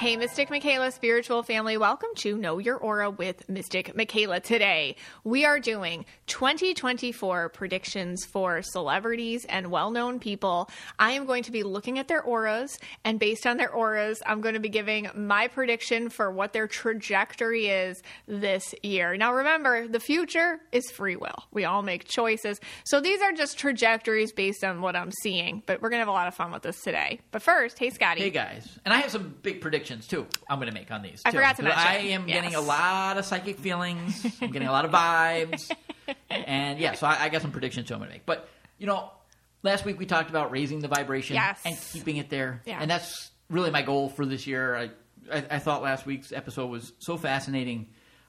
Hey, Mystic Michaela spiritual family, welcome to Know Your Aura with Mystic Michaela. Today, we are doing 2024 predictions for celebrities and well known people. I am going to be looking at their auras, and based on their auras, I'm going to be giving my prediction for what their trajectory is this year. Now, remember, the future is free will. We all make choices. So these are just trajectories based on what I'm seeing, but we're going to have a lot of fun with this today. But first, hey, Scotty. Hey guys, and I have some big predictions too. I'm going to make on these. I too. forgot to mention, I am getting a lot of psychic feelings. I'm getting a lot of vibes, and yeah, so I, I got some predictions too. I'm going to make. But you know, last week we talked about raising the vibration Yes. and keeping it there, Yeah. and that's really my goal for this year. I I, I thought last week's episode was so fascinating,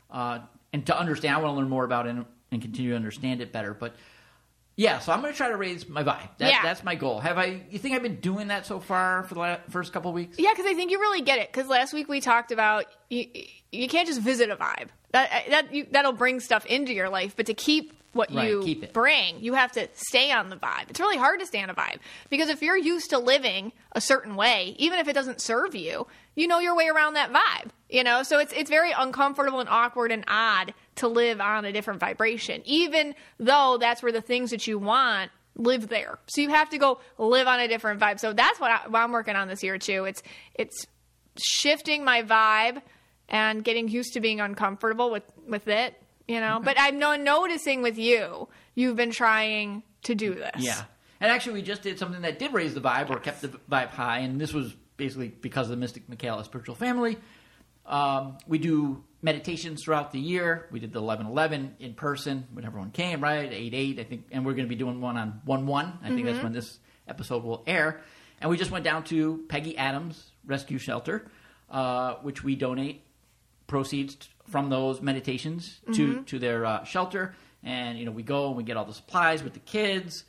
uh, and to understand, I want to learn more about it and, and continue to understand it better. But yeah, so I'm going to try to raise my vibe. That, Yeah. That's my goal. Have I? You think I've been doing that so far for the la- first couple of weeks? Yeah, because I think you really get it. Because last week we talked about you, you can't just visit a vibe. That that you, that'll bring stuff into your life, but to keep what Right, you keep bring, you have to stay on the vibe. It's really hard to stay on a vibe because if you're used to living a certain way, even if it doesn't serve you, you know your way around that vibe. You know, so it's it's very uncomfortable and awkward and odd to live on a different vibration, even though that's where the things that you want live there. So you have to go live on a different vibe. So that's what, I, what I'm working on this year too. It's it's shifting my vibe and getting used to being uncomfortable with with it. You know, but I'm no, noticing with you, you've been trying to do this. Yeah. And actually, we just did something that did raise the vibe or kept the vibe high, and this was basically because of the Mystic Michaela spiritual family. Um, we do meditations throughout the year. We did the 11-11 in person when everyone came, right? 8-8, I think, and we're going to be doing one on 1-1. I think that's when this episode will air. And we just went down to Peggy Adams Rescue Shelter, uh, which we donate proceeds from those meditations to to their uh, shelter, and you know we go and we get all the supplies with the kids,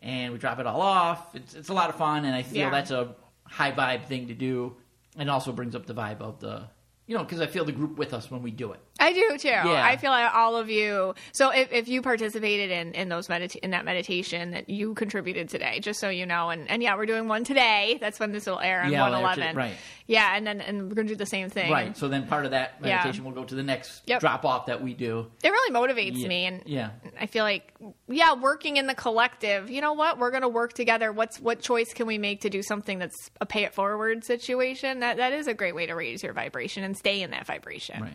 and we drop it all off. It's it's a lot of fun, and I feel Yeah. that's a high vibe thing to do, and also brings up the vibe of the you know because I feel the group with us when we do it. I do too. Yeah. I feel like all of you. So if, if you participated in in those medita- in that meditation that you contributed today, just so you know, and, and yeah, we're doing one today. That's when this will air on Yeah, one we'll air to- eleven. right. Yeah, and then and we're gonna do the same thing. Right. So then part of that Yeah. meditation will go to the next Yep. drop off that we do. It really motivates Yeah. me, and Yeah. I feel like yeah, working in the collective. You know what? We're gonna work together. What's what choice can we make to do something that's a pay it forward situation? That that is a great way to raise your vibration and stay in that vibration. Right.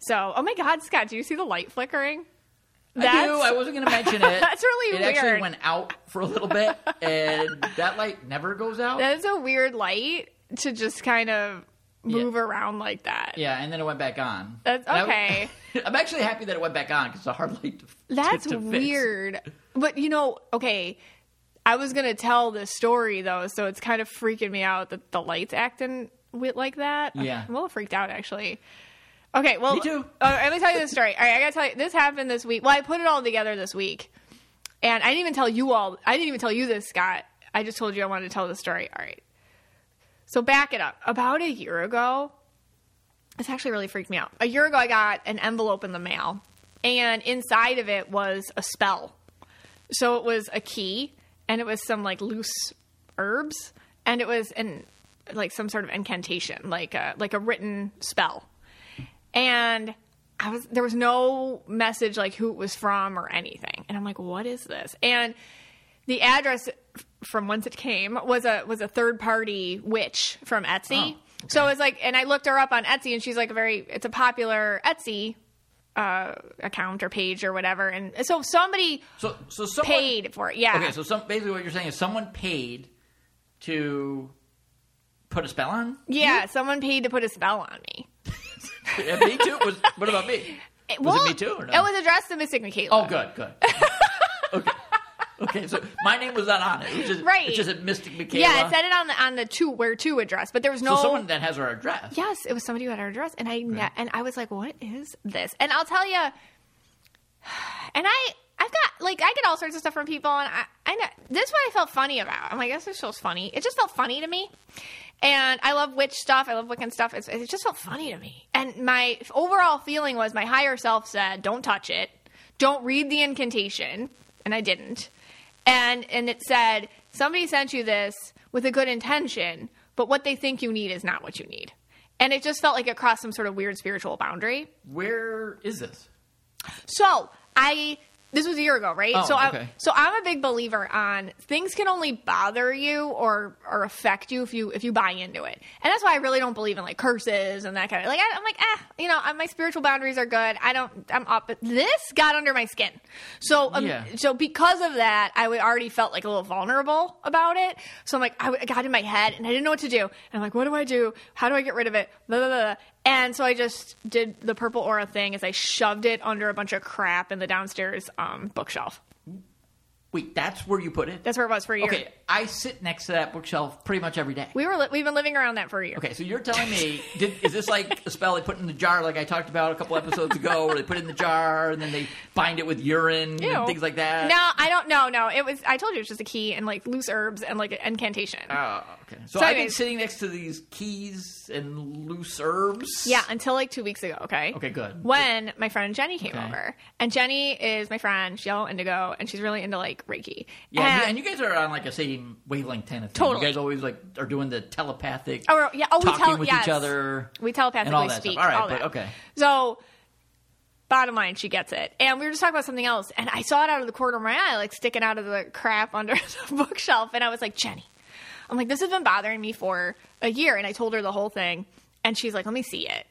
So, oh my God, Scott, do you see the light flickering? I do. I wasn't going to mention it. That's really weird. it actually went out for a little bit, and that light never goes out. That is a weird light to just kind of move around like that. Yeah, and then it went back on. That's And I- okay. I'm actually happy that it went back on because it's a hard light to That's to, to fix. weird. But you know, okay, I was gonna tell this story though, so it's kind of freaking me out that the lights acting with like that. Yeah. I'm a little freaked out actually. Okay, well, Me too. Uh, let me tell you this story. All right, I gotta tell you, this happened this week. Well, I put it all together this week, and I didn't even tell you all. I didn't even tell you this, Scott. I just told you I wanted to tell the story. All right. So back it up. About a year ago, this actually really freaked me out. A year ago, I got an envelope in the mail, and inside of it was a spell. So it was a key, and it was some like loose herbs, and it was an like some sort of incantation, like a like a written spell. And I was there was no message like who it was from or anything, and I'm like, what is this? And the address from whence it came was a was a third party witch from Etsy. Oh, So it's like, and I looked her up on Etsy, and she's like a very it's a popular Etsy uh, account or page or whatever. And so somebody So, so someone paid for it. Yeah. Okay, so some basically what you're saying is someone paid to put a spell on. yeah, someone paid to put a spell on me. Yeah, me too. Was, what about me? It, Was it me too or no? It was addressed to Mystic Michaela. Oh, good, good. okay, okay. So my name was not on it. It was just Right. It's just a Mystic Michaela. Yeah, it said it on the on the two where to address, but there was no so someone that has our address. Yes, it was somebody who had our address, and I ne- and I was like, "What is this?" And I'll tell you, and I I've got like I get all sorts of stuff from people, and I I know this is what I felt funny about. I'm like, this just feels funny. It just felt funny to me, and I love witch stuff. I love Wiccan stuff. It's, it just felt funny to me, and my overall feeling was my higher self said, "Don't touch it. Don't read the incantation," and I didn't. And and it said somebody sent you this with a good intention, but what they think you need is not what you need. and it just felt like it crossed some sort of weird spiritual boundary. Where is this? So I this was a year ago, right? Oh, so I so I'm a big believer on things can only bother you or or affect you if you if you buy into it, and that's why I really don't believe in like curses and that kind of like I, I'm like ah you know my spiritual boundaries are good. I don't I'm up. But this got under my skin, so um, Yeah. so because of that I already felt like a little vulnerable about it. So I'm like I, I got in my head and I didn't know what to do. And I'm like what do I do? How do I get rid of it? Blah, blah, blah. And so I just did the purple aura thing as I shoved it under a bunch of crap in the downstairs um, bookshelf. Wait, that's where you put it? That's where it was for a year. Okay, I sit next to that bookshelf pretty much every day. We were li- we've been living around that for a year. Okay, so you're telling me, did, is this like a spell they put in the jar, like I talked about a couple episodes ago, where they put it in the jar and then they bind it with urine Ew. and things like that? No, I don't. No, no. It was. I told you it was just a key and like loose herbs and like an incantation. Oh, okay. So, So I've been sitting next to these keys and loose herbs. yeah, until like two weeks ago. Okay. Okay, good. When my friend Jenny came Okay. over, and Jenny is my friend. She's yellow indigo, and she's really into like Reiki. Yeah, and, you, And- you guys are on like a same wavelength kind of thing. Totally. You guys always like are doing the telepathic Oh, yeah. Oh, we talking tele- with yes. each other. We telepathically all that speak. Stuff. All right, all but okay. So, bottom line, she gets it. And we were just talking about something else, and I saw it out of the corner of my eye, like sticking out of the crap under the bookshelf, and I was like, Jenny, I'm like, this has been bothering me for a year, and I told her the whole thing, and she's like, let me see it,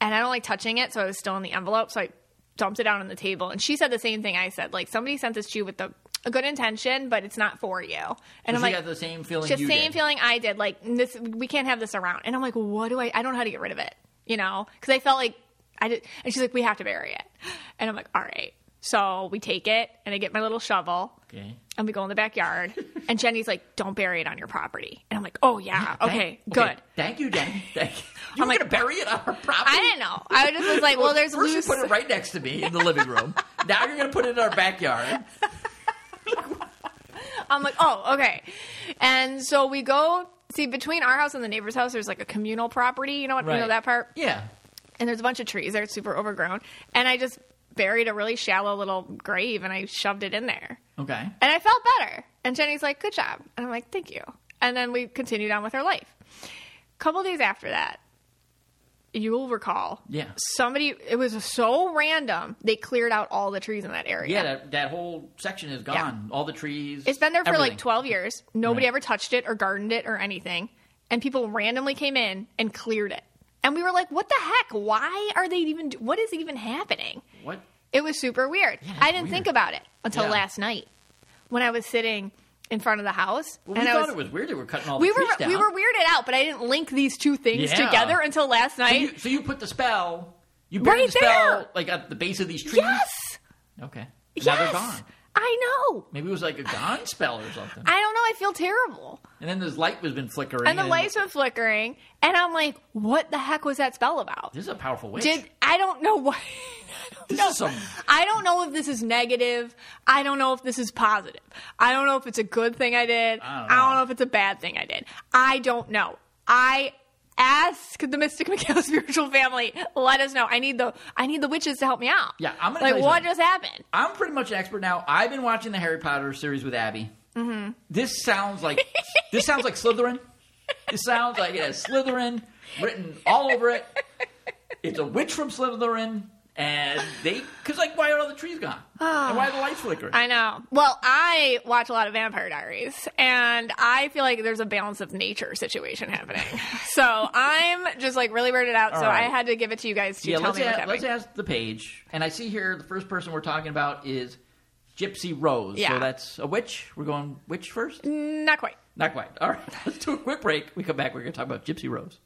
and I don't like touching it, so I was still in the envelope, so I dumped it down on the table, and she said the same thing I said, like somebody sent this to you with the a good intention, but it's not for you. And I'm she like, got the same feeling the same did. feeling I did. Like this, we can't have this around. And I'm like, what do I? I don't know how to get rid of it. You know, because I felt like I did. And she's like, we have to bury it. And I'm like, all right. So we take it, and I get my little shovel, Okay. and we go in the backyard. and Jenny's like, don't bury it on your property. And I'm like, oh yeah, Thank- okay, good. Thank you, Jenny. Thank you. You I'm like- gonna bury it on our property. I didn't know. I just was like, well, there's First loose. you put it right next to me in the living room. now you're gonna put it in our backyard. I'm like, oh, okay. And so we go see between our house and the neighbor's house. There's like a communal property. You know what? You know that part. Yeah. and there's a bunch of trees there, it's super overgrown. And I just buried a really shallow little grave and I shoved it in there. Okay. And I felt better. And Jenny's like, good job. And I'm like, thank you. And then we continued on with our life. A couple days after that, you'll recall, Yeah. somebody, it was so random, they cleared out all the trees in that area. Yeah, that, that whole section is gone. All the trees. It's been there for everything. like 12 years. Nobody Right. ever touched it or gardened it or anything. And people randomly came in and cleared it. And we were like, what the heck? Why are they even, what is even happening? What? It was super weird. that's I didn't weird. think about it until Yeah. last night when I was sitting in front of the house. Well, we and I thought was, it was weird. They were cutting all the we were trees down. we were weirded out, but I didn't link these two things Yeah. together until last So night. you, so you put the spell. You buried Right the spell there. like at the base of these trees. yes, Okay. Now yes, they're gone. I know. Maybe it was like a gone spell or something. I don't know. I feel terrible. And then this light has been flickering. And the lights been flickering, and I'm like, what the heck was that spell about? This is a powerful witch. Did I don't know what. this No. is some. I don't know if this is negative. I don't know if this is positive. I don't know if it's a good thing I did. I don't I don't know. know if it's a bad thing I did. I don't know. I ask the Mystic Michaela spiritual family. Let us know. I need the I need the witches to help me out. Yeah, I'm gonna like what something. just happened. I'm pretty much an expert now. I've been watching the Harry Potter series with Abby. Mm-hmm. This sounds like this sounds like Slytherin. This sounds like it has Slytherin written all over it. It's a witch from Slytherin, and they because like why are all the trees gone? and why are the lights flickering? I know. Well, I watch a lot of Vampire Diaries, and I feel like there's a balance of nature situation happening. so I'm just like really weirded out. so All right. I had to give it to you guys to yeah, tell let's, me what's a- let's ask the page. And I see here the first person we're talking about is Gypsy Rose. Yeah. So that's a witch. We're going witch first? Not quite. Not quite. All right, let's do a quick break. We come back. We're going to talk about Gypsy Rose.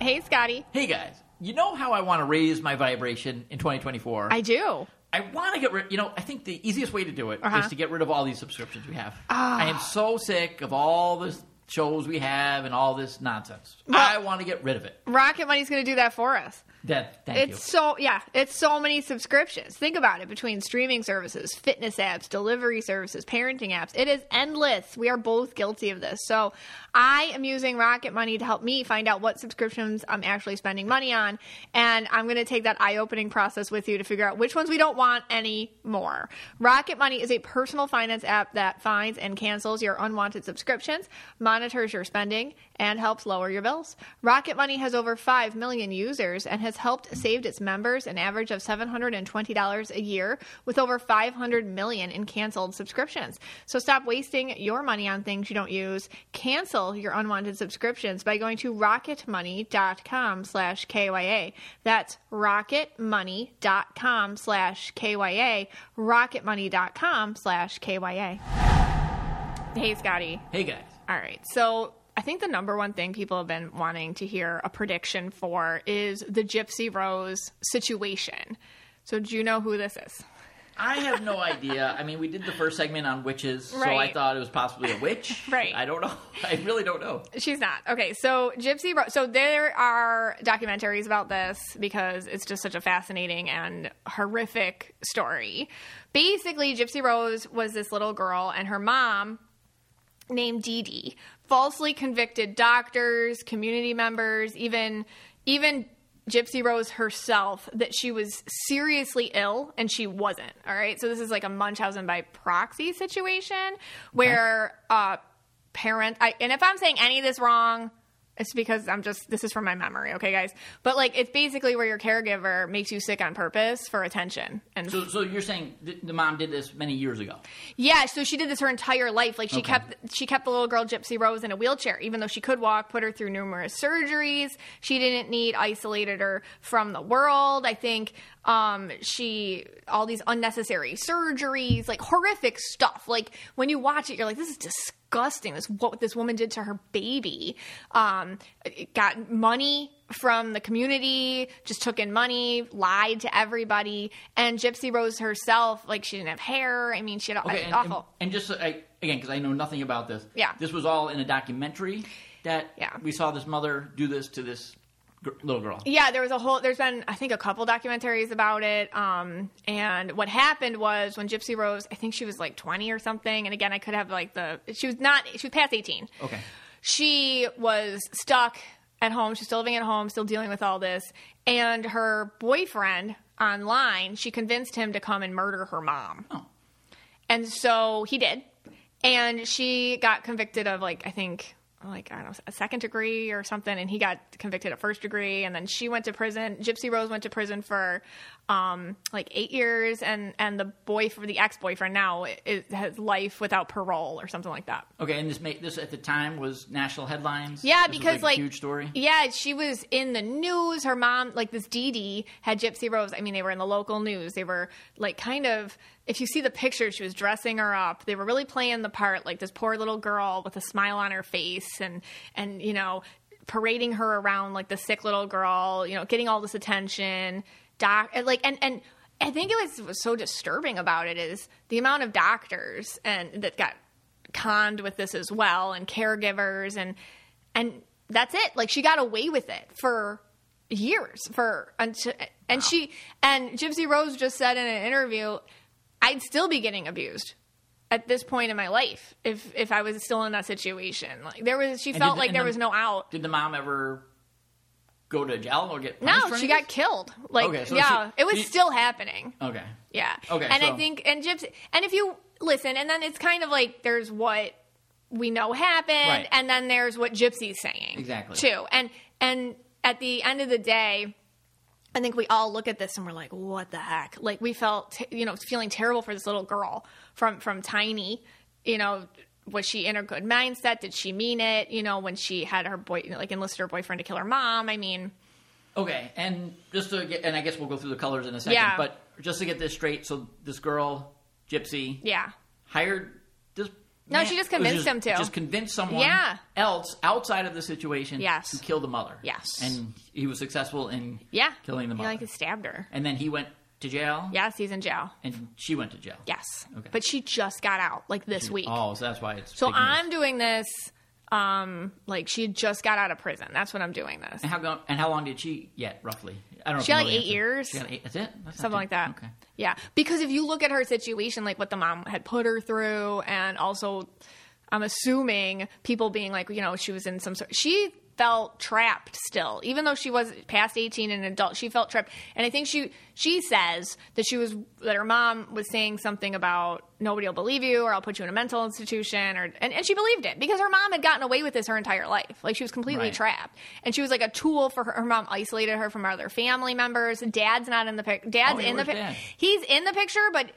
Hey, Scotty. Hey guys, you know how I want to raise my vibration in 2024? I do. I want to get rid. You know, I think the easiest way to do it is Uh-huh. Ah. to get rid of all these subscriptions we have. I am so sick of all the shows we have and all this nonsense. I want to get rid of it. Rocket Money's going to do that for us. That thank It's you. so yeah, it's so many subscriptions. Think about it between streaming services, fitness apps, delivery services, parenting apps. It is endless. We are both guilty of this. So I am using Rocket Money to help me find out what subscriptions I'm actually spending money on, and I'm going to take that eye-opening process with you to figure out which ones we don't want anymore. Rocket Money is a personal finance app that finds and cancels your unwanted subscriptions, monitors your spending, and helps lower your bills. Rocket Money has over 5 million users and has helped saved its members an average of $720 a year with over 500 million in canceled subscriptions. So stop wasting your money on things you don't use. Cancel your unwanted subscriptions by going to rocketmoney.com slash KYA. That's rocketmoney.com slash KYA. rocketmoney.com slash KYA. Hey, Scotty. Hey guys. All right. So I think the number one thing people have been wanting to hear a prediction for is the Gypsy Rose situation. So do you know who this is? I have no idea. I mean, we did the first segment on witches, so I thought it was possibly a witch. Right. I don't know. I really don't know. She's not. Okay, so Gypsy Rose. So there are documentaries about this because it's just such a fascinating and horrific story. Basically, Gypsy Rose was this little girl, and her mom named Dee Dee falsely convicted doctors, community members, even even Gypsy Rose herself that she was seriously ill and she wasn't. All right, so this is like a Munchausen by proxy situation where uh, parent. I, and if I'm saying any of this wrong. It's because I'm just, this is from my memory, okay, guys? But like, it's basically where your caregiver makes you sick on purpose for attention. And So, so you're saying th- the mom did this many years ago? yeah, so she did this her entire life. Like she Okay. kept she kept the little girl Gypsy Rose in a wheelchair, even though she could walk. Put her through numerous surgeries. She didn't need isolated her from the world. I think um, she all these unnecessary surgeries, like horrific stuff. Like when you watch it, you're like, this is disgusting. This what this woman did to her baby. Um, got money from the community, just took in money, lied to everybody, and Gypsy Rose herself, like she didn't have hair. I mean, she had Okay, and, awful. and, and just I, again, because I know nothing about this. Yeah. This was all in a documentary that Yeah. we saw this mother do this to this little girl. Yeah, there was a whole. There's been, I think, a couple documentaries about it. Um, and what happened was when Gypsy Rose, I think she was like 20 or something. And again, I could have like the. She was not. She was past 18. Okay. She was stuck at home. She's still living at home, still dealing with all this. And her boyfriend online, she convinced him to come and murder her mom. Oh. And so he did. And she got convicted of like I think like I don't know a second degree or something and he got convicted of first degree and then she went to prison. Gypsy Rose went to prison for um like 8 years and and the boy for the ex-boyfriend now is, has life without parole or something like that. Okay, and this made this at the time was national headlines. Yeah, This was, because a like huge story. Yeah, she was in the news. Her mom, like this Dee Dee, had Gypsy Rose. I mean, they were in the local news. They were like kind of. If you see the picture, she was dressing her up. They were really playing the part, like this poor little girl with a smile on her face, and and you know, parading her around like the sick little girl. You know, getting all this attention. Doc, like and and. I think it was, was so disturbing about it is the amount of doctors and that got conned with this as well and caregivers and and that's it like she got away with it for years for until and she and gypsy rose just said in an interview i'd still be getting abused at this point in my life if if i was still in that situation like there was she And felt did- like there the- was no out Did the mom ever go to jail or get no punished she got killed like Okay, so yeah she- it was she- still happening Okay. Yeah. Okay, And I think and Gypsy and if you listen, and then it's kind of like there's what we know happened, Right. and then there's what Gypsy's saying. Exactly. Too. And and at the end of the day, I think we all look at this and we're like, what the heck? Like we felt, you know, feeling terrible for this little girl from from tiny. You know, was she in a good mindset? Did she mean it? You know, when she had her boy, like enlisted her boyfriend to kill her mom. I mean, Okay, and just to get, and I guess we'll go through the colors in a second. Yeah. But just to get this straight, so this girl, Gypsy, yeah, hired this. No, man- she just convinced him to. Just convinced someone Yeah. else outside of the situation Yes. to kill the mother. Yes. And he was successful in yeah, killing the He mother. like stabbed her. and then he went to jail. Yes, he's in jail. And she went to jail. Yes. Okay. But she just got out like this week. Oh, so that's why it's so big news. I'm doing this um like she just got out of prison. That's when I'm doing this. And how go, and how long did she get roughly? I don't know. She if had you like eight answer. years. She had eight, that's it. That's not something too- like that. Okay. Yeah, because if you look at her situation, like what the mom had put her through, and also, I'm assuming people being like, you know, she was in some sort. She felt trapped still, even though she was past 18 and an adult. She felt trapped, and I think she she says that she was that her mom was saying something about nobody will believe you, or I'll put you in a mental institution, or and, and she believed it because her mom had gotten away with this her entire life. Like she was completely Right. trapped, and she was like a tool for her. Her mom isolated her from other family members. Dad's not in the pic. Dad's Oh, in the pic. He's in the picture, but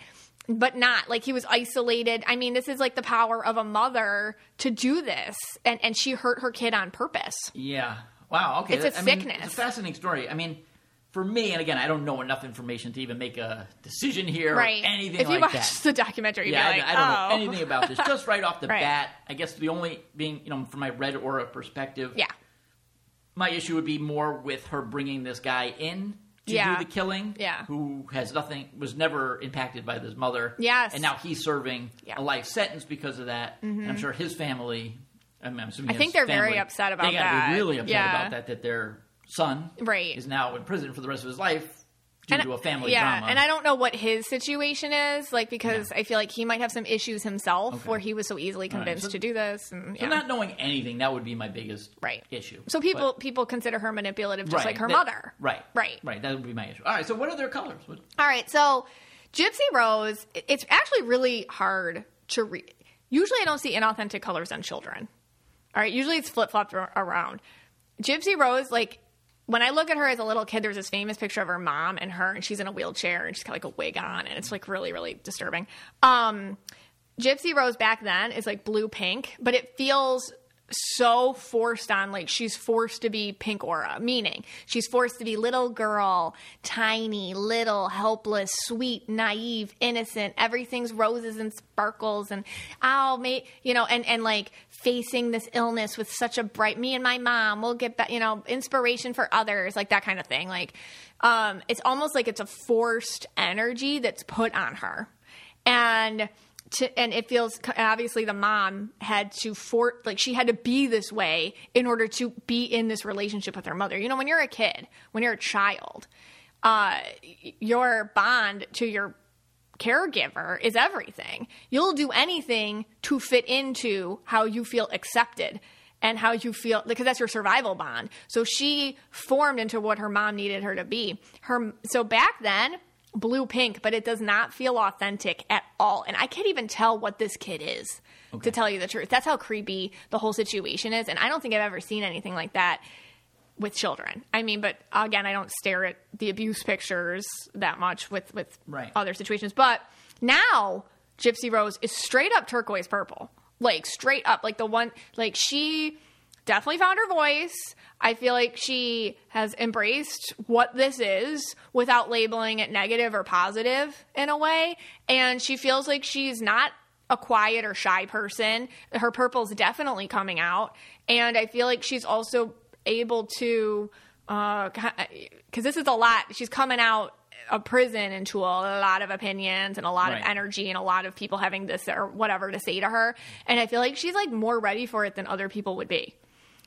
but not like he was isolated. I mean, this is like the power of a mother to do this, and and she hurt her kid on purpose. Yeah. Wow. Okay. It's a That- I mean, sickness. it's a fascinating story. I mean, for me, and again, I don't know enough information to even make a decision here Right. or anything if you like watch that. the documentary, Yeah, like, I, I don't oh. know anything about this. Just right off the Right. bat, I guess the only being, you know, from my red aura perspective, Yeah. my issue would be more with her bringing this guy in to Yeah. do the killing. Yeah. Who has nothing, was never impacted by this mother. Yes. And now he's serving Yeah. Mm-hmm. a life sentence because of that. And I'm sure his family, I mean, I think they're very upset about that. they be really upset about that, that their son Right. is now in prison for the rest of his life due And- to a family yeah, drama. and I don't know what his situation is like because I feel like he might have some issues himself Okay. where he was so easily All right, convinced so- to do this. And, so not knowing anything, that would be my biggest Right. issue. So people But- people consider her manipulative, just Right, like her that- mother. Right. Right. Right. That would be my issue. All right. So what are their colors? What, All right, so Gypsy Rose, it's actually really hard to read. Usually, I don't see inauthentic colors on children. All right, usually it's flip flopped around. Gypsy Rose, like when I look at her as a little kid, there's this famous picture of her mom and her, and she's in a wheelchair and she's got like a wig on, and it's like really, really disturbing. Um, Gypsy Rose back then is like blue pink, but it feels so forced on like she's forced to be pink aura, meaning she's forced to be little girl, tiny, little, helpless, sweet, naive, innocent. Everything's roses and sparkles and oh, may you know, and and like facing this illness with such a bright. Me and my mom will get you know, inspiration for others, like that kind of thing. Like, um, it's almost like it's a forced energy that's put on her, and to, and it feels obviously the mom had to for like she had to be this way in order to be in this relationship with her mother. You know, when you're a kid, when you're a child, uh, your bond to your caregiver is everything. You'll do anything to fit into how you feel accepted and how you feel because that's your survival bond. So she formed into what her mom needed her to be. Her so back then blue pink, but it does not feel authentic at all. And I can't even tell what this kid is. To tell you the truth. That's how creepy the whole situation is and I don't think I've ever seen anything like that with children. I mean, but again, I don't stare at the abuse pictures that much with with Right. other situations. But now Gypsy Rose is straight up turquoise purple, like straight up, like the one, like she definitely found her voice. I feel like she has embraced what this is without labeling it negative or positive in a way, and she feels like she's not a quiet or shy person. Her purple's definitely coming out, and I feel like she's also able to, uh, because this is a lot. She's coming out of prison into a lot of opinions and a lot Right. of energy and a lot of people having this or whatever to say to her, and I feel like she's like more ready for it than other people would be,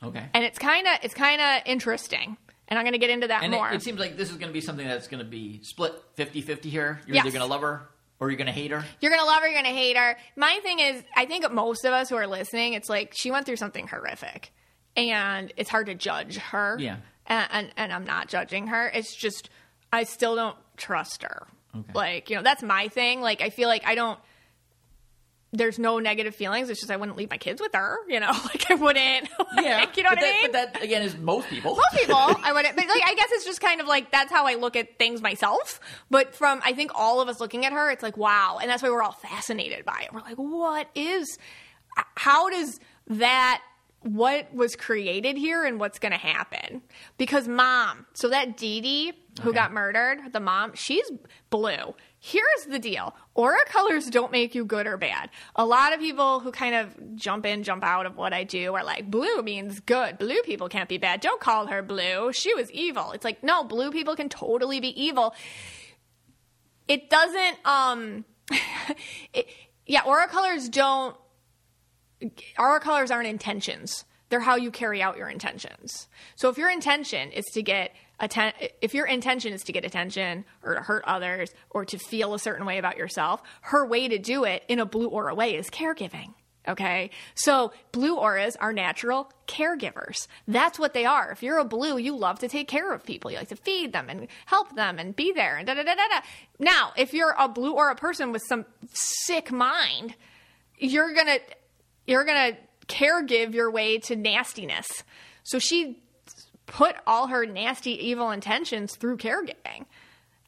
okay. and it's kind of it's kind of interesting. And I'm going to get into that And more. it, it seems like this is going to be something that's going to be split 50-50 here. You're Yes. either going to love her or you're going to hate her. You're gonna love her. You're gonna hate her. My thing is, I think most of us who are listening, it's like she went through something horrific, and it's hard to judge her. Yeah. and and, and I'm not judging her. It's just I still don't trust her. Okay. Like you know, that's my thing. Like I feel like I don't. There's no negative feelings. It's just I wouldn't leave my kids with her. You know, like I wouldn't. like, you know what that, I mean? But that again is most people. most people I wouldn't but like I guess it's just kind of like that's how I look at things myself. But from I think all of us looking at her, it's like wow. And that's why we're all fascinated by it. We're like, what is how does that what was created here and what's gonna happen? Because mom, so that Dee Dee who Okay. got murdered, the mom, she's blue. Here's the deal. Aura colors don't make you good or bad. A lot of people who kind of jump in, jump out of what I do are like, blue means good. Blue people can't be bad. Don't call her blue. She was evil. It's like, no, blue people can totally be evil. It doesn't, um, it, yeah, aura colors don't, aura colors aren't intentions. They're how you carry out your intentions. So if your intention is to get atten- if your intention is to get attention or to hurt others or to feel a certain way about yourself, her way to do it in a blue aura way is caregiving. Okay. So blue auras are natural caregivers. That's what they are. If you're a blue, you love to take care of people. You like to feed them and help them and be there and da da da da. Now, if you're a blue aura person with some sick mind, you're gonna you're gonna caregive your way to nastiness. So she put all her nasty, evil intentions through caregiving.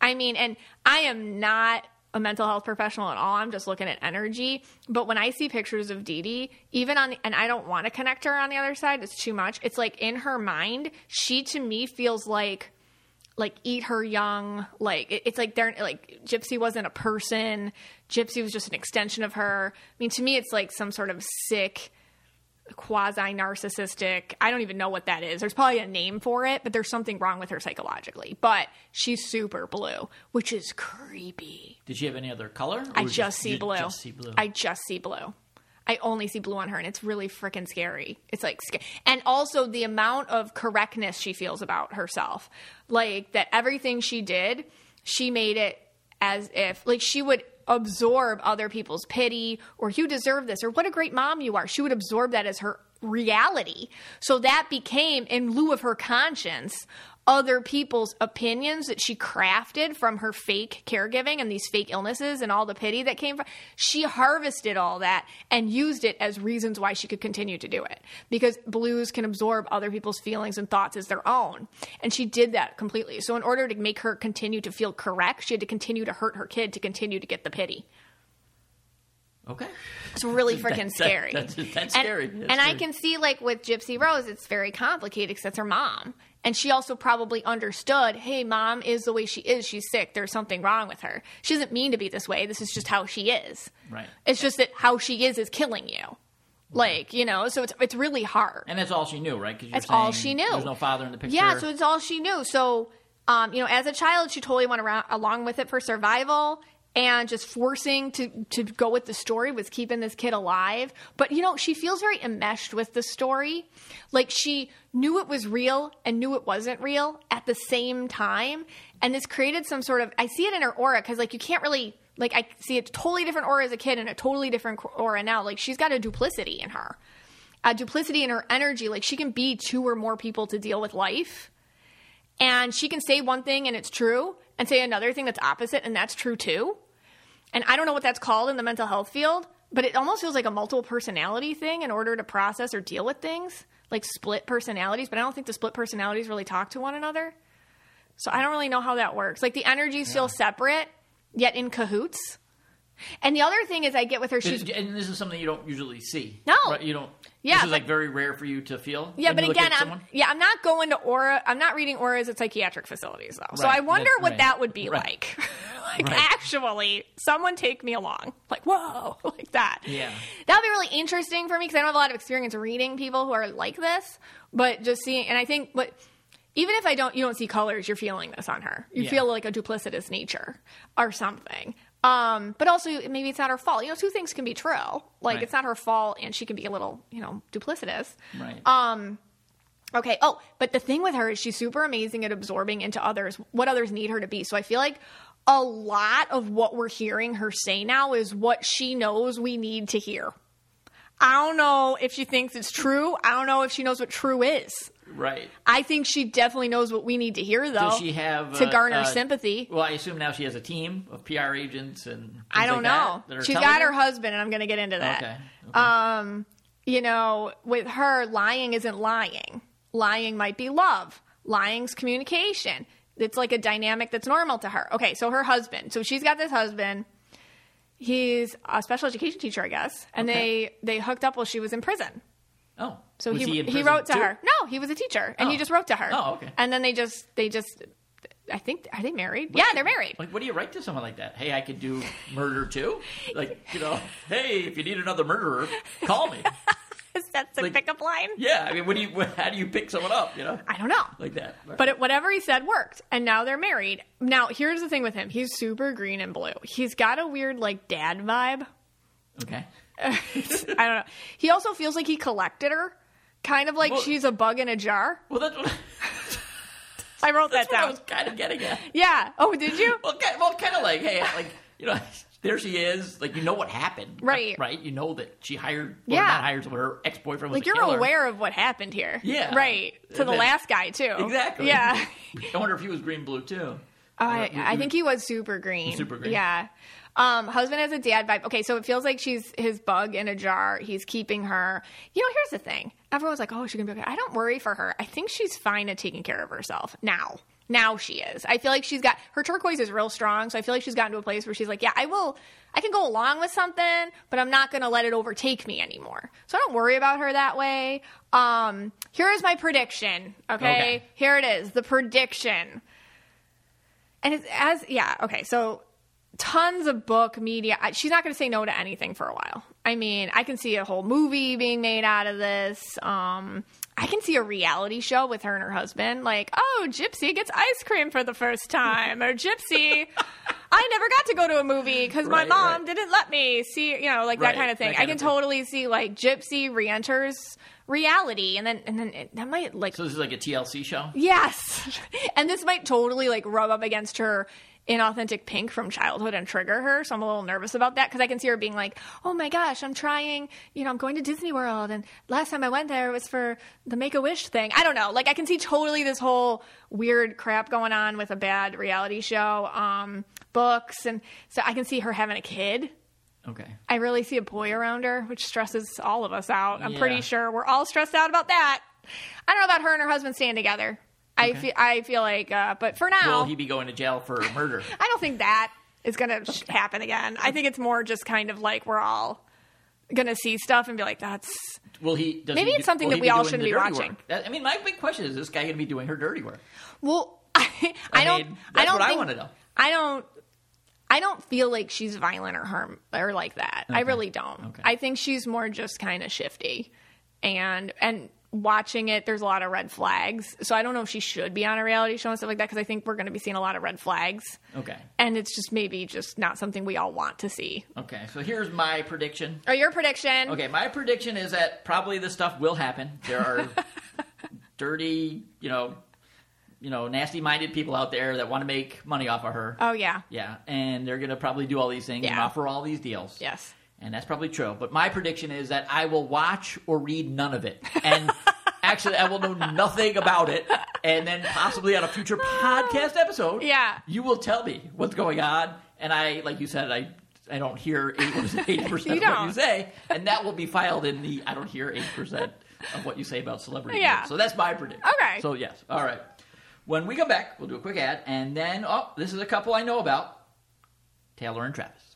I mean, and I am not a mental health professional at all. I'm just looking at energy. But when I see pictures of Dee Dee, even on, the, and I don't want to connect her on the other side, it's too much. It's like in her mind, she to me feels like, like eat her young. Like it, it's like they're like Gypsy wasn't a person. Gypsy was just an extension of her. I mean, to me, it's like some sort of sick quasi narcissistic. I don't even know what that is. There's probably a name for it, but there's something wrong with her psychologically. But she's super blue, which is creepy. Did she have any other color? I was just see blue. Just see blue. I just see blue. I only see blue on her, and it's really freaking scary. It's like, sca- and also the amount of correctness she feels about herself, like that everything she did, she made it as if like she would absorb other people's pity or you deserve this or what a great mom you are. She would absorb that as her reality. So that became in lieu of her conscience other people's opinions that she crafted from her fake caregiving and these fake illnesses and all the pity that came from she harvested all that and used it as reasons why she could continue to do it because blues can absorb other people's feelings and thoughts as their own and she did that completely so in order to make her continue to feel correct she had to continue to hurt her kid to continue to get the pity okay. it's really That- freaking that- scary. that's- that's and, scary. That's and I can see, like, with Gypsy Rose, it's very complicated because that's her mom. And she also probably understood, hey, mom is the way she is. She's sick. There's something wrong with her. She doesn't mean to be this way. This is just how she is. Right. It's just that how she is is killing you. Like, you know, so it's, it's really hard. And that's all she knew, right? 'Cause you're That's all she knew. There's no father in the picture. Yeah, so it's all she knew. So, um, you know, as a child, she totally went around along with it for survival, and just forcing to to go with the story was keeping this kid alive. But you know, she feels very enmeshed with the story, like she knew it was real and knew it wasn't real at the same time, and this created some sort of. I see it in her aura because like you can't really. Like I see a totally different aura as a kid and a totally different aura now. Like she's got a duplicity in her, a duplicity in her energy. Like she can be two or more people to deal with life and she can say one thing and it's true and say another thing that's opposite and that's true too and i don't know what that's called in the mental health field but it almost feels like a multiple personality thing in order to process or deal with things like split personalities but i don't think the split personalities really talk to one another so i don't really know how that works like the energies feel separate yet in cahoots and the other thing is i get with her she's and this is something you don't usually see. No. right? you don't. Yeah, this is like very rare for you to feel. Yeah, but again, I'm, yeah, I'm not going to aura. I'm not reading auras at psychiatric facilities though. So I wonder that- what right, that would be right. like. like Right. actually, someone take me along. Like whoa, like that. Yeah. that would be really interesting for me because I don't have a lot of experience reading people who are like this. But just seeing, and I think, but even if I don't, you don't see colors, you're feeling this on her. You Yeah. feel like a duplicitous nature or something. Um, but also maybe it's not her fault. You know, two things can be true. Like Right. it's not her fault, and she can be a little, you know, duplicitous. Right. Um, okay. Oh, but the thing with her is she's super amazing at absorbing into others what others need her to be. So I feel like a lot of what we're hearing her say now is what she knows we need to hear. I don't know if she thinks it's true. I don't know if she knows what true is. Right. I think she definitely knows what we need to hear, though. Does she have to uh, garner uh, sympathy? Well, I assume now she has a team of PR agents and. I don't like know. that that She's got her? her husband, and I'm going to get into that. Okay. okay. Um, you know, with her, lying isn't lying. Lying might be love. Lying's communication. It's like a dynamic that's normal to her. Okay, so her husband. So she's got this husband. He's a special education teacher, I guess, and Okay. they they hooked up while she was in prison. Oh. So he he, he, wrote to too? her. No, he was a teacher, and he Oh. just wrote to her. Oh, okay. And then they just they just, I think are they married? yeah, they're married. Like, what do you write to someone like that? Hey, I could do murder too. Like, you know, hey, if you need another murderer, call me. That's the Like- pickup line. Yeah, I mean, what do you? How do you pick someone up? You know, I don't know. like that. But it, whatever he said worked, and now they're married. Now here's the thing with him: he's super green and blue. He's got a weird like dad vibe. okay. I don't know. He also feels like he collected her, kind of like Well- she's a bug in a jar. Well, that's what. I wrote That's that what I was kind of getting at. Yeah. Oh, did you? Well, kind, well, kind of like, hey, like you know, there she is. Like you know what happened, Right. Right. You know that she hired, or Yeah. not hired, but her ex boyfriend was Like you're killer. aware of what happened here. Yeah. Right. To the That- last guy too. Exactly. Yeah. I wonder if he was green blue too. Oh, I, I think he was super green. Super green. Yeah. Um, husband has a dad vibe. Okay, so it feels like she's his bug in a jar. He's keeping her. You know, here's the thing. Everyone's like, "Oh, she's gonna be okay." I don't worry for her. I think she's fine at taking care of herself now. Now she is. I feel like she's got her turquoise is real strong. So I feel like she's gotten to a place where she's like, "Yeah, I will. I can go along with something, but I'm not gonna let it overtake me anymore." So I don't worry about her that way. Um, here is my prediction. okay. Okay. here it is. The prediction. And it's as yeah, okay. So tons of book media. She's not going to say no to anything for a while. I mean, I can see a whole movie being made out of this. Um, I can see a reality show with her and her husband, like, oh, Gypsy gets ice cream for the first time, or Gypsy, I never got to go to a movie because my mom right. didn't let me see, you know, like Right, that kind of thing. that I can of thing. totally see like Gypsy re-enters reality, and then and then it, that might like So this is like a TLC show. Yes. And this might totally like rub up against her inauthentic pink from childhood and trigger her. So I'm a little nervous about that because I can see her being like, oh my gosh, I'm trying, you know, I'm going to Disney World. And last time I went there was for the Make a Wish thing. I don't know. Like I can see totally this whole weird crap going on with a bad reality show, um, books. And so I can see her having a kid. Okay. I really see a boy around her, which stresses all of us out. I'm Yeah. pretty sure we're all stressed out about that. I don't know about her and her husband staying together. I feel I feel like, uh, but for now, Will he be going to jail for murder? I don't think that is going to happen again. I think it's more just kind of like we're all going to see stuff and be like, that's Will he? Does Maybe he it's do- something that we all shouldn't be watching. That- I mean, my big question is: Is this guy going to be doing her dirty work? well. I, I, I don't. I that's don't what I wanna know. I don't. I don't feel like she's violent or harm or like that. I really don't. Okay. I think she's more just kind of shifty, and and watching it, there's a lot of red flags. So I don't know if she should be on a reality show and stuff like that because I think we're going to be seeing a lot of red flags, Okay. and it's just maybe just not something we all want to see. Okay. So here's my prediction. Or your prediction? Okay, my prediction is that probably this stuff will happen. There are dirty, you know, you know, nasty-minded people out there that want to make money off of her. Oh yeah. Yeah, and they're going to probably do all these things and offer all these deals. Yes. And that's probably true. But my prediction is that I will watch or read none of it. And actually, I will know nothing about it. And then possibly on a future podcast episode, Yeah. you will tell me what's going on. And I, like you said, I. I don't hear 80% You of what you say, and that will be filed in the I don't hear 8% of what you say about celebrity. Yeah. news. So that's my prediction. Okay. So, yes. All right. When we come back, we'll do a quick ad, and then, oh, this is a couple I know about Taylor and Travis.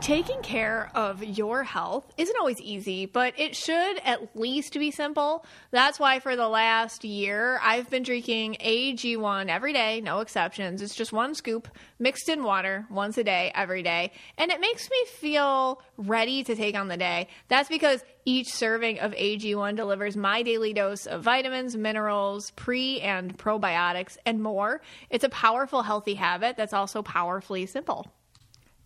Taking care of your health isn't always easy, but it should at least be simple. That's why for the last year, I've been drinking AG1 every day, no exceptions. It's just one scoop mixed in water once a day, every day. And it makes me feel ready to take on the day. That's because each serving of AG1 delivers my daily dose of vitamins, minerals, pre and probiotics, and more. It's a powerful, healthy habit that's also powerfully simple.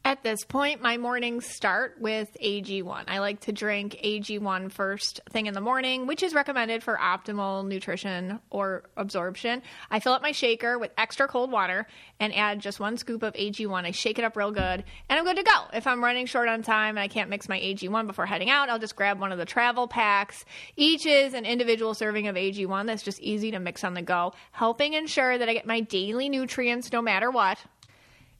At this point, my mornings start with AG1. I like to drink AG1 first thing in the morning, which is recommended for optimal nutrition or absorption. I fill up my shaker with extra cold water and add just one scoop of AG1. I shake it up real good, and I'm good to go. If I'm running short on time and I can't mix my AG1 before heading out, I'll just grab one of the travel packs. Each is an individual serving of AG1 that's just easy to mix on the go, helping ensure that I get my daily nutrients no matter what.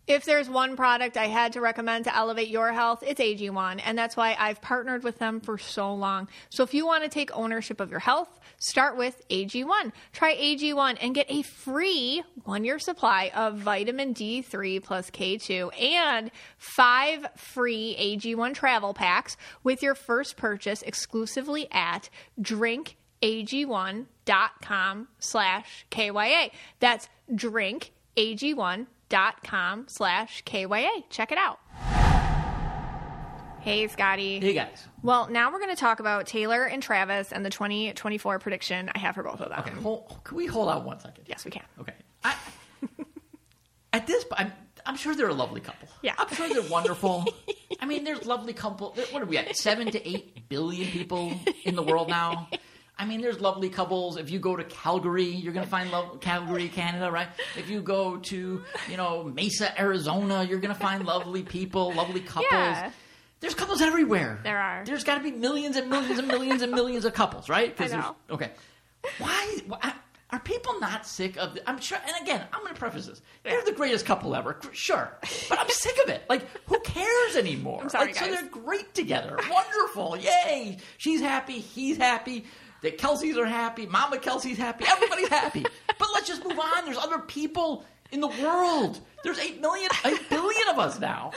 If there's one product I had to recommend to elevate your health, it's AG1, and that's why I've partnered with them for so long. So if you want to take ownership of your health, start with AG1. Try AG1 and get a free one year supply of vitamin D3 plus K2 and five free AG1 travel packs with your first purchase exclusively at drinkag1.com slash KYA. That's drinkag1.com slash KYA. Check it out. Hey, Scotty. Hey, guys. Well, now we're going to talk about Taylor and Travis and the 2024 prediction I have for both of them. Okay, hold, can we hold on one second? Yes, we can. Okay. I, at this, I'm, I'm sure they're a lovely couple. Yeah. I'm sure they're wonderful. I mean, there's lovely couple. What are we at? Seven to eight billion people in the world now. I mean, there's lovely couples. If you go to Calgary, you're going to find love Calgary, Canada, right? If you go to, you know, Mesa, Arizona, you're going to find lovely people, lovely couples. Yeah. There's couples everywhere. There are. There's got to be millions and millions and millions and millions of couples, right? I know. Okay. Why, why are people not sick of? The, I'm sure. And again, I'm going to preface this. They're the greatest couple ever, sure, but I'm sick of it. Like, who cares anymore? I'm sorry, like, so they're great together. Wonderful. Yay. She's happy. He's happy. The Kelces are happy. Mama Kelce's happy. Everybody's happy. But let's just move on. There's other people in the world. There's 8 million, 8 billion of us now.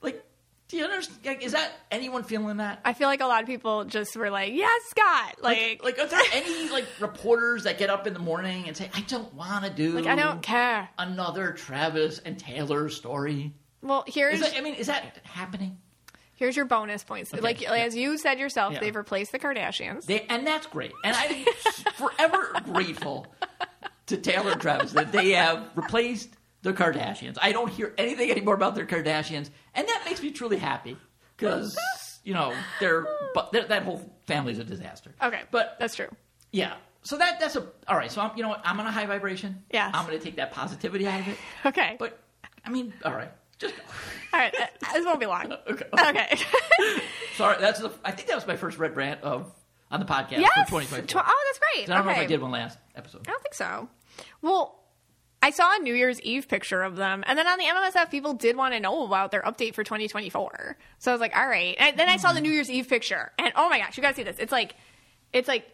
Like, do you understand? Like, is that anyone feeling that? I feel like a lot of people just were like, "Yes, Scott." Like, Like, like, are there any like reporters that get up in the morning and say, "I don't want to do like I don't care. another Travis and Taylor story"? Well, here's Is that, I mean, is that happening? Here's your bonus points. Like yeah. as you said yourself, Yeah. they've replaced the Kardashians. They, and that's great. And I'm forever grateful to Taylor and Travis that they have replaced the Kardashians. I don't hear anything anymore about their Kardashians, and that makes me truly happy because you know they're but they're, that whole family's a disaster. Okay, but that's true. yeah. So that that's a all right. So I'm you know what I'm on a high vibration. Yeah. I'm going to take that positivity out of it. Okay, But I mean, all right, just all right, uh, this won't be long. okay. Okay. Sorry, that's the. I think that was my first red rant of on the podcast yes. for 2024. Tw- oh, that's great. I don't know if I did one last episode. I don't think so. Well, I saw a New Year's Eve picture of them, and then on the MMSF, people did want to know about their update for 2024. So I was like, all right. And then I saw the New Year's Eve picture, and oh my gosh, you gotta see this? It's like, it's like.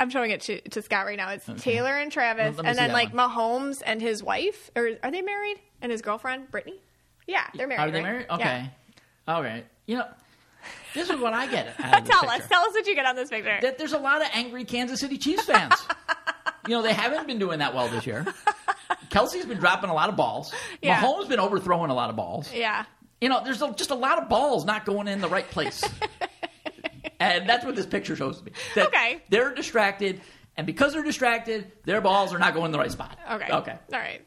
I'm showing it to, to Scott right now. It's Taylor and Travis, and then like one. Mahomes and his wife, or are they married? And his girlfriend, Brittany. Yeah, they're married. Are they right? married? Yeah. Okay. All right. You know, this is what I get Tell us, tell us what you get on this picture. That there's a lot of angry Kansas City Chiefs fans. you know, they haven't been doing that well this year. Kelce's been dropping a lot of balls. Yeah. Mahomes been overthrowing a lot of balls. yeah, You know, there's a, just a lot of balls not going in the right place. and that's what this picture shows to me. That Okay. They're distracted, and because they're distracted, their balls are not going in the right spot. Okay. Okay. All right.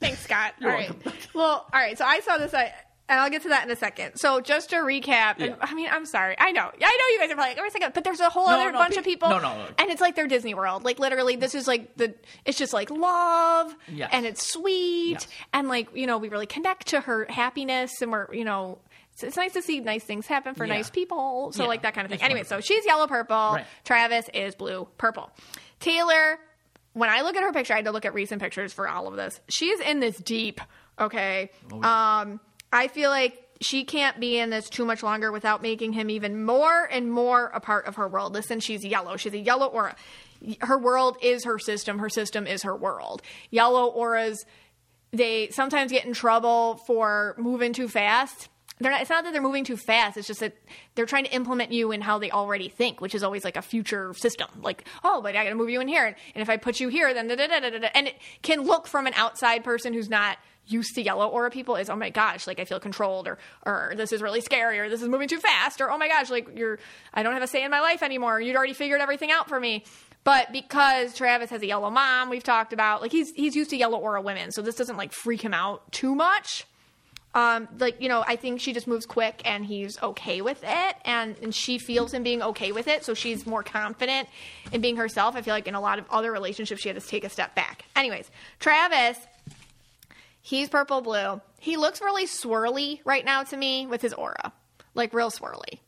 Thanks, Scott. You're all right. welcome. Well, all right. So I saw this. I and I'll get to that in a second. So just to recap, and, Yeah. I mean, I'm sorry. I know. I know you guys are probably like, wait a second, but there's a whole No, other no, bunch pe- of people. no, no, no. And it's like their Disney World. Like literally, this is like the. It's just like love, Yes. and it's sweet, Yes. and like you know, we really connect to her happiness, and we're you know. It's, it's nice to see nice things happen for Yeah. nice people. So Yeah. like that kind of thing. It's Anyway, wonderful. so she's yellow purple. Right. Travis is blue purple. Taylor, when I look at her picture, I had to look at recent pictures for all of this. She's in this deep, okay? Oh, yeah. Um, I feel like she can't be in this too much longer without making him even more and more a part of her world. Listen, she's yellow. She's a yellow aura. Her world is her system. Her system is her world. Yellow auras, they sometimes get in trouble for moving too fast. They're not, it's not that they're moving too fast. It's just that they're trying to implement you in how they already think, which is always like a future system. Like, oh, but I got to move you in here, and, and if I put you here, then da da da da da. And it can look from an outside person who's not used to yellow aura people is, oh my gosh, like I feel controlled, or or this is really scary, or this is moving too fast, or oh my gosh, like you're I don't have a say in my life anymore. You'd already figured everything out for me. But because Travis has a yellow mom, we've talked about like he's he's used to yellow aura women, so this doesn't like freak him out too much um, like you know, I think she just moves quick, and he's okay with it, and and she feels him being okay with it, so she's more confident in being herself. I feel like in a lot of other relationships, she had to take a step back. Anyways, Travis, he's purple blue. He looks really swirly right now to me with his aura, like real swirly.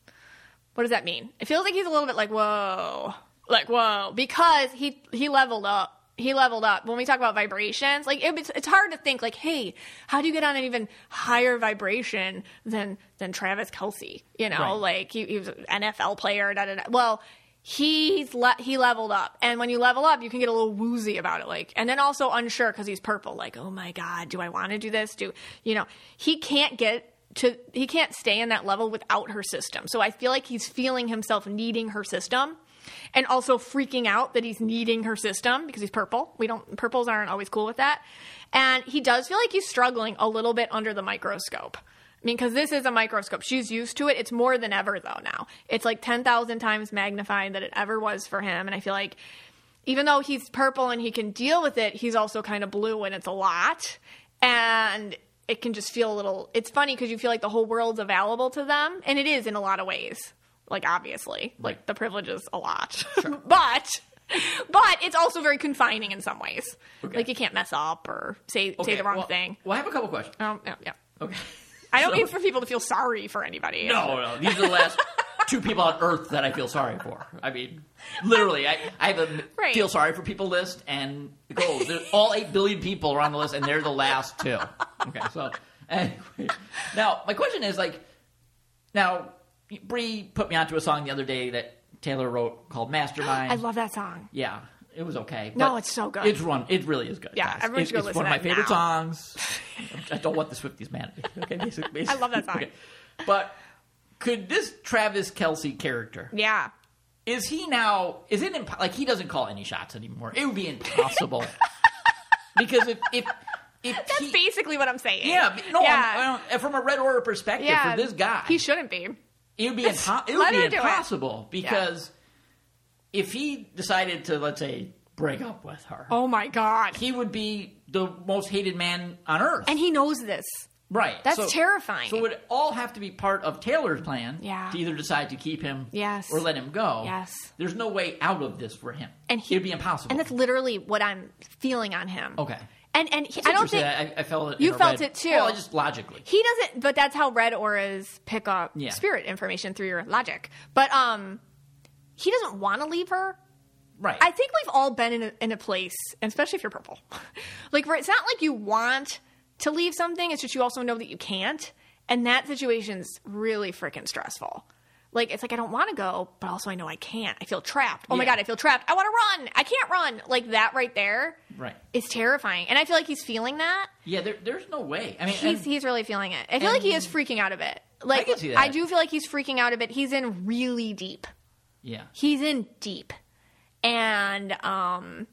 What does that mean? It feels like he's a little bit like whoa, like whoa, because he he leveled up. He leveled up. When we talk about vibrations, like it, it's, it's hard to think like, hey, how do you get on an even higher vibration than than Travis Kelce? You know, Right. like he, he was an NFL player. Da, da, da. Well, he's le- he leveled up, and when you level up, you can get a little woozy about it, like, and then also unsure because he's purple. Like, oh my god, do I want to do this? Do you know? He can't get to he can't stay in that level without her system. So I feel like he's feeling himself needing her system and also freaking out that he's needing her system because he's purple. We don't purples aren't always cool with that. And he does feel like he's struggling a little bit under the microscope. I mean, because this is a microscope. She's used to it. It's more than ever, though, now. It's like 10,000 times magnified that it ever was for him. And I feel like even though he's purple and he can deal with it, he's also kind of blue and it's a lot. And it can just feel a little. It's funny because you feel like the whole world's available to them. And it is in a lot of ways. Like obviously, like Right. the privilege is a lot, but but it's also very confining in some ways. Okay. Like you can't mess up or say say the wrong well, thing. Well, I have a couple questions. Um, yeah, yeah. Okay. I don't So- mean for people to feel sorry for anybody. No, no. These are the last two people on Earth that I feel sorry for. I mean, literally, I, I have a Right. feel sorry for people list, and goes. There's all eight billion people are on the list, and they're the last two. Okay, so anyway, now my question is like, now Bree put me onto a song the other day that Taylor wrote called Mastermind. I love that song. Yeah, it was okay. No, it's so good. It's run. It really is good. Yeah, guys. everyone It's, should go it's listen one to of my that favorite now. songs. I don't want the Swifties mad at me. Okay, basically, basically. I love that song. Okay. But could this Travis Kelce character Yeah. is he now? Is it like he doesn't call any shots anymore? It would be impossible because if if if That's he, basically what I'm saying. yeah, no. I'm- I'm- from a red aura perspective, for this guy, he shouldn't be. It would be impo- it would be do it. impossible because if he decided to let's say break up with her, Oh my god. he would be the most hated man on earth. and he knows this. right. That's So- terrifying. So it would all have to be part of Taylor's plan Yeah. to either decide to keep him Yes. or let him go. Yes. There's no way out of this for him. And he- It'd be impossible. And that's literally what I'm feeling on him. okay. And and he, I don't think I, I felt it. You felt red- it too. Well, just logically. he doesn't but that's how red auras pick up Yeah. spirit information through your logic. But um he doesn't want to leave her. Right. I think we've all been in a, in a place, especially if you're purple, like where it's not like you want to leave something; it's just you also know that you can't, and that situation's really freaking stressful. Like it's like I don't want to go, but also I know I can't. I feel trapped. Oh my god, I feel trapped. I want to run. I can't run. Like that right there right. is terrifying, and I feel like he's feeling that. Yeah. There, there's no way. I mean, He's and- he's really feeling it. I feel like he is freaking out a bit. Like see that. do feel like he's freaking out a bit. He's in really deep yeah. he's in deep and um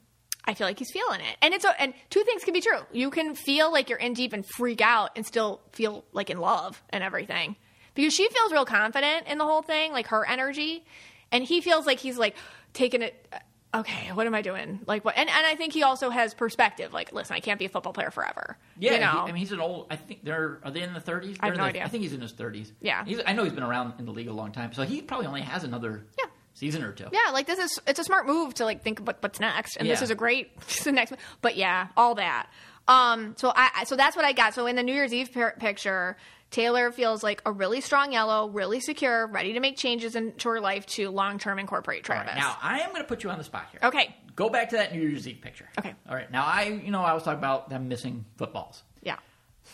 i feel like he's feeling it and it's a, and two things can be true you can feel like you're in deep and freak out and still feel like in love and everything because she feels real confident in the whole thing like her energy and he feels like he's like taking it okay what am i doing like what and, and i think he also has perspective like listen i can't be a football player forever Yeah, you know he- I mean, he's an old. I think they're are they in the 30s? I have no the- idea. I think he's in his 30s. Yeah. He's, I know he's been around in the league a long time, so he probably only has another Yeah. season or two. Yeah, like this is it's a smart move to like think about what's next, and this is a great this is the next. But yeah, all that. Um, so I so that's what I got. So in the New Year's Eve pi- picture, Taylor feels like a really strong yellow, really secure, ready to make changes into her life to long term incorporate Travis. right, now I am going to put you on the spot here. okay, Go back to that New Year's Eve picture. Okay. All right. Now I, you know, I was talking about them missing footballs, yeah,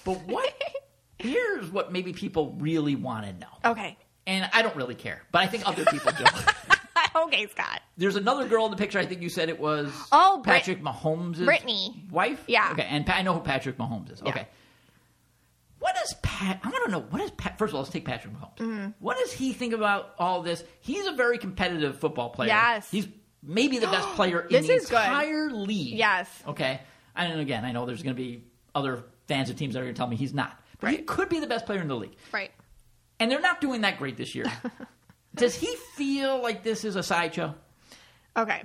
but what? here's what maybe people really want to know, okay, and I don't really care, but I think other people do. okay, Scott. There's another girl in the picture. I think you said it was Oh, Brit- Patrick Mahomes' Brittany. wife. Yeah. Okay, and I know who Patrick Mahomes is. Yeah. What does Pat? I want to know what does Pat. First of all, let's take Patrick Mahomes. Mm-hmm. What does he think about all this? He's a very competitive football player. Yes. He's maybe the best player in the is good. entire league. Yes. Okay. And again, I know there's going to be other fans of teams that are going to tell me he's not, but he could be the best player in the league. Right. And they're not doing that great this year. does he feel like this is a sideshow? Okay.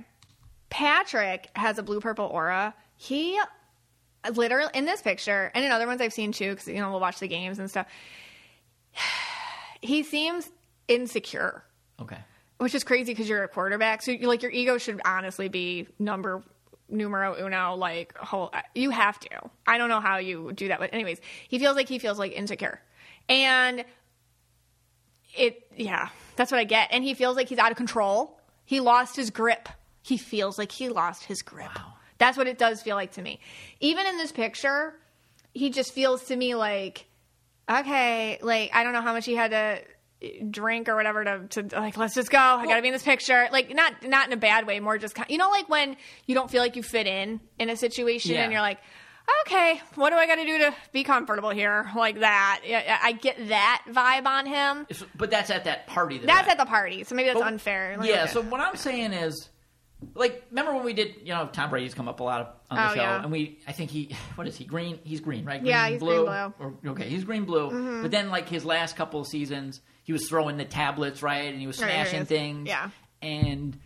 Patrick has a blue purple aura. He literally in this picture and in other ones I've seen too, because you know we'll watch the games and stuff. He seems insecure, Okay. which is crazy because you're a quarterback. So like your ego should honestly be number numero uno. Like whole, uh, you have to. I don't know how you do that, but anyways, he feels like he feels like insecure, and it yeah that's what i get and he feels like he's out of control he lost his grip he feels like he lost his grip Wow. That's what it does feel like to me even in this picture he just feels to me like okay like i don't know how much he had to drink or whatever to, to like let's just go i gotta be in this picture like not not in a bad way more just kind you know like when you don't feel like you fit in in a situation Yeah. and you're like okay what do i gotta do to be comfortable here like that yeah, I get that vibe on him But that's at that party. That that's I- at the party, so maybe that's But- unfair. Like, yeah. okay. So what I'm saying is, like, remember when we did, you know, Tom Brady's come up a lot on the Oh, show, yeah. and we, I think he, what is he? Green? He's green, right? Yeah, Green, he's green, blue. Mm-hmm. Or, okay, he's green blue. But then, like his last couple of seasons, he was throwing the tablets, right, and he was Right, he smashing is. things. Yeah. And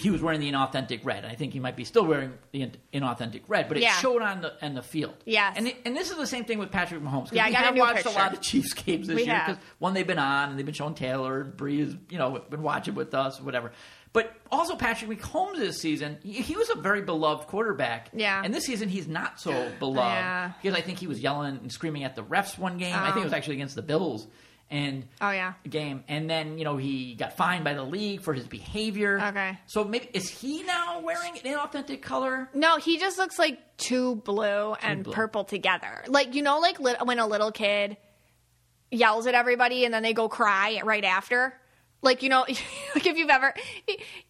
he was wearing the inauthentic red. I think he might be still wearing the in- inauthentic red, but it Yeah. showed on the on the field. yeah and it- and this is the same thing with Patrick Mahomes. Yeah, I we a have watched picture. a lot of Chiefs games this We year because one they've been on and they've been showing Taylor and Bree has you know been watching with us whatever. But also Patrick Mahomes this season, he, he was a very beloved quarterback. Yeah. and this season he's not so beloved Yeah. because I think he was yelling and screaming at the refs one game. I think it was Oh. actually against the Bills. And Oh, yeah. game, and then you know he got fined by the league for his behavior. Okay. so maybe is he now wearing an inauthentic color? No, he just looks like two blue and blue. purple together. Like you know, like lit- when a little kid yells at everybody and then they go cry right after. Like you know, like if you've ever,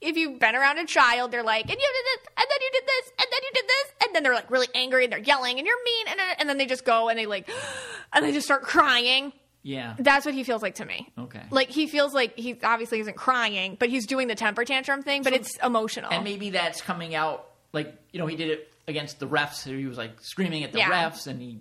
if you've been around a child, they're like, and you did this, and then you did this, and then you did this, and then they're like really angry and they're yelling and you're mean, and then- and then they just go and they like, and they just start crying. Yeah. That's what he feels like to me. Okay. Like he feels like he obviously isn't crying, but he's doing the temper tantrum thing, but it's emotional. and maybe that's coming out like you know he did it against the refs. so He was like screaming at the Yeah. refs, and he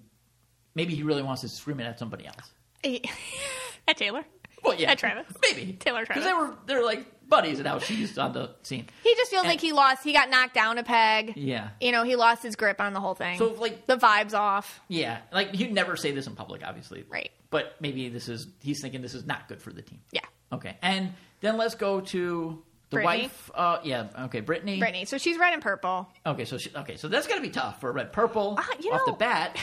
maybe he really wants to scream it at somebody else. at Taylor. Well, yeah, Travis. maybe Taylor Travis, because they were they're like buddies, and how she's on the scene. He just feels And- like he lost. He got knocked down a peg. Yeah. You know, he lost his grip on the whole thing. So, like- the vibes off. Yeah, like he'd never say this in public, obviously. Right. But maybe this is he's thinking this is not good for the team. Yeah. Okay, and then let's go to the Brittany? wife. Uh, yeah. Okay, Brittany. Brittany. So she's red and purple. Okay, so she, okay, so that's to be tough for a red purple you off know- the bat,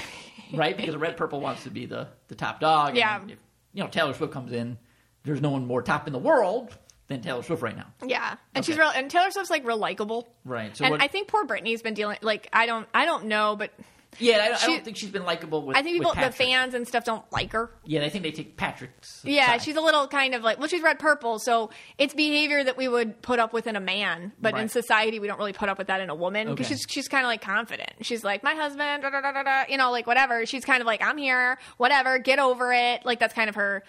right? Because a red purple wants to be the the top dog. and Yeah. if, you know, Taylor Swift comes in. There's no one more top in the world than Taylor Swift right now. Yeah, and she's Okay. real. And Taylor Swift's like real likable. Right. So and what, I think poor Brittany's been dealing. Like I don't, I don't know, but yeah, I, I she- don't think she's been likable with. I think with people, the fans and stuff, don't like her. Yeah, I think they take Patrick's. Yeah, side. she's a little kind of like, well, she's red purple, so it's behavior that we would put up with in a man, but in society we don't really put up with that in a woman because Okay. she's she's kind of like confident. She's like, my husband, da, da, da, you know, like whatever. She's kind of like, I'm here, whatever, get over it. Like that's kind of her.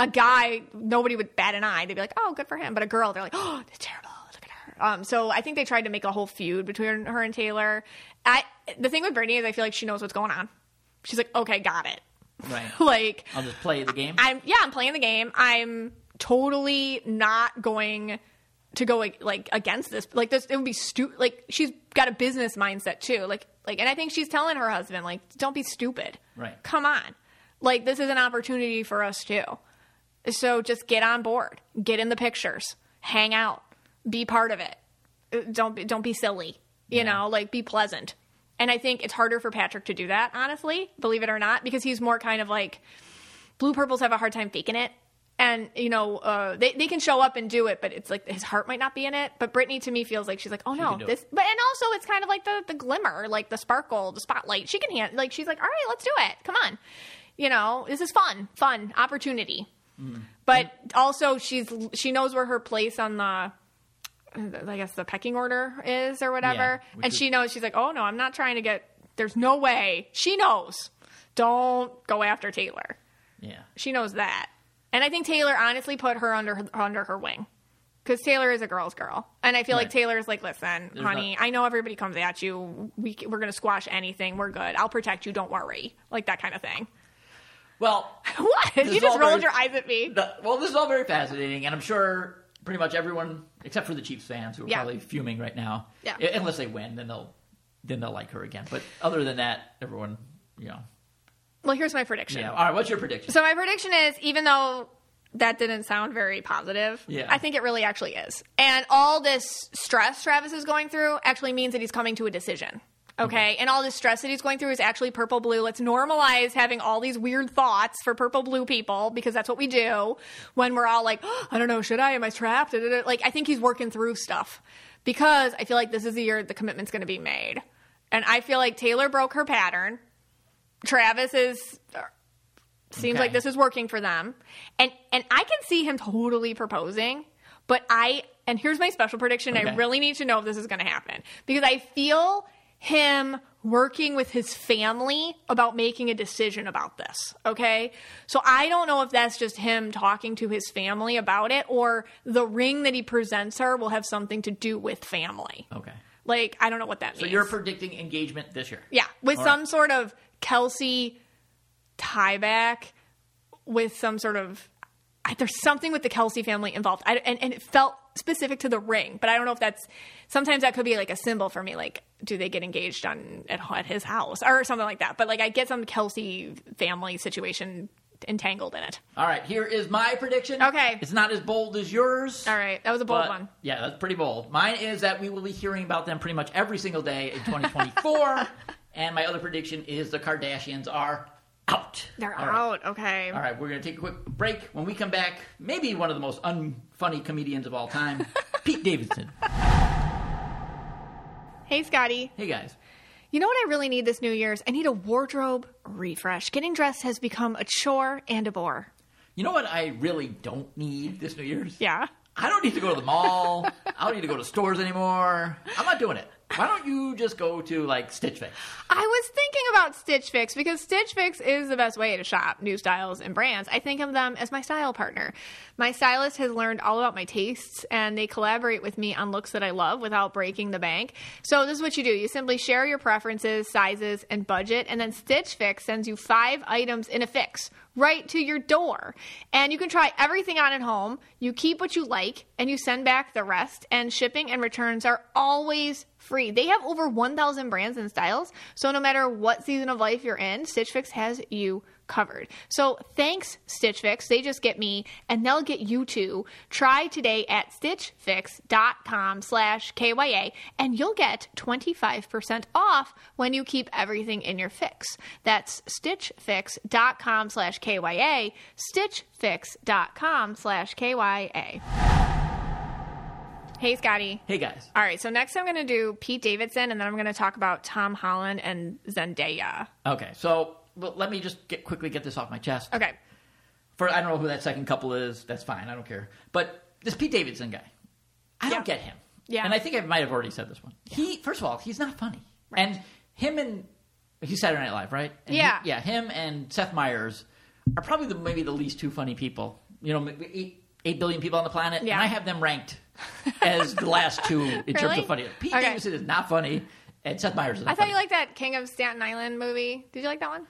A guy, nobody would bat an eye. They'd be like, oh, good for him. But a girl, they're like, oh, that's terrible. Look at her. Um, so I think they tried to make a whole feud between her and Taylor. I the thing with Brittany is I feel like she knows what's going on. She's like, okay, got it. right. like I'll just play the game. I'm yeah, I'm playing the game. I'm totally not going to go like against this. Like this, it would be stupid. Like she's got a business mindset too. Like like, and I think she's telling her husband like, don't be stupid. Right. Come on. Like this is an opportunity for us too. So just get on board, get in the pictures, hang out, be part of it. Don't be, don't be silly. You Yeah. know, like be pleasant. And I think it's harder for Patrick to do that, honestly, believe it or not, because he's more kind of like blue purples have a hard time faking it. And, you know, uh, they, they can show up and do it, but it's like his heart might not be in it. But Brittany to me feels like she's like, oh no, this, but, and also it's kind of like the, the glimmer, like the sparkle, the spotlight. She can hand, like, she's like, all right, let's do it. Come on. You know, this is fun, fun, opportunity. Mm. But also she's, she knows where her place on the, I guess the pecking order is or whatever. which and is- she knows she's like, oh no, I'm not trying to get. There's no way. She knows. Don't go after Taylor. yeah. She knows that. And I think Taylor honestly put her under her, under her wing. Because Taylor is a girl's girl, and I feel like Right. Taylor's like, listen, There's honey, I know everybody comes at you. We we're gonna squash anything. We're good. I'll protect you. Don't worry. Like that kind of thing. Well, what? You just rolled very- your eyes at me. the- well, this is all very fascinating, and I'm sure pretty much everyone, except for the Chiefs fans, who are Yeah. probably fuming right now. Yeah. Unless they win, then they'll then they'll like her again. But other than that, everyone, you know, Well, here's my prediction. yeah. All right, what's your prediction? So my prediction is, even though that didn't sound very positive, Yeah. I think it really actually is. And all this stress Travis is going through actually means that he's coming to a decision. Okay. And all this stress that he's going through is actually purple blue. Let's normalize having all these weird thoughts for purple blue people because that's what we do when we're all like, "Oh, I don't know, should I? Am I trapped? Like, I think he's working through stuff because I feel like this is the year the commitment's going to be made. And I feel like Taylor broke her pattern. Travis is uh, seems Okay. like this is working for them and and i can see him totally proposing but i and here's my special prediction i really need to know if this is going to happen because i feel him working with his family about making a decision about this okay so i don't know if that's just him talking to his family about it or the ring that he presents her will have something to do with family Okay. like i don't know what that So means So you're predicting engagement this year? yeah, with All some right. sort of Kelce tie back, with some sort of there's something with the Kelce family involved, I, and and it felt specific to the ring, but I don't know if that's sometimes that could be like a symbol for me. Like, do they get engaged on at, at his house or something like that? But like, I get some Kelce family situation entangled in it. All right, here is my prediction. Okay. It's not as bold as yours. All right, that was a bold but- one. Yeah, that's pretty bold. Mine is that we will be hearing about them pretty much every single day in 2024. and my other prediction is the Kardashians are out. They're All right. out. Okay. All right, we're going to take a quick break. When we come back, maybe one of the most unfunny comedians of all time, Pete Davidson. Hey, Scotty. Hey, guys. You know what I really need this New Year's? I need a wardrobe refresh. Getting dressed has become a chore and a bore. You know what I really don't need this New Year's? Yeah. I don't need to go to the mall. I don't need to go to stores anymore. I'm not doing it. Why don't you just go to like Stitch Fix? I was thinking about Stitch Fix because Stitch Fix is the best way to shop new styles and brands. I think of them as my style partner. My stylist has learned all about my tastes and they collaborate with me on looks that I love without breaking the bank. So this is what you do. You simply share your preferences, sizes, and budget and then Stitch Fix sends you 5 items in a fix right to your door. And you can try everything on at home. You keep what you like and you send back the rest and shipping and returns are always free. They have over 1,000 brands and styles, so no matter what season of life you're in, Stitch Fix has you covered. So thanks, Stitch Fix. They just get me, and they'll get you too. Try today at stitchfix.com slash KYA, and you'll get 25% off when you keep everything in your fix. That's stitchfix.com slash KYA, stitchfix.com slash KYA. Hey, Scotty. Hey, guys. All right, so next I'm going to do Pete Davidson, and then I'm going to talk about Tom Holland and Zendaya. Okay, so well, let me just get, quickly get this off my chest. Okay. For I don't know who that second couple is. That's fine. I don't care. But this Pete Davidson guy, I Yeah. don't get him. Yeah. And I think I might have already said this one. He first of all, he's not funny. Right. And him and he's Saturday Night Live, right? And he- Yeah. yeah. Him and Seth Meyers are probably the maybe the least two funny people. You know, eight eight billion people on the planet, Yeah. and I have them ranked as the last two in terms of funny. Pete Okay. Davidson is not funny, and Seth Meyers is. Not I thought funny. you liked that King of Staten Island movie. Did you like that one?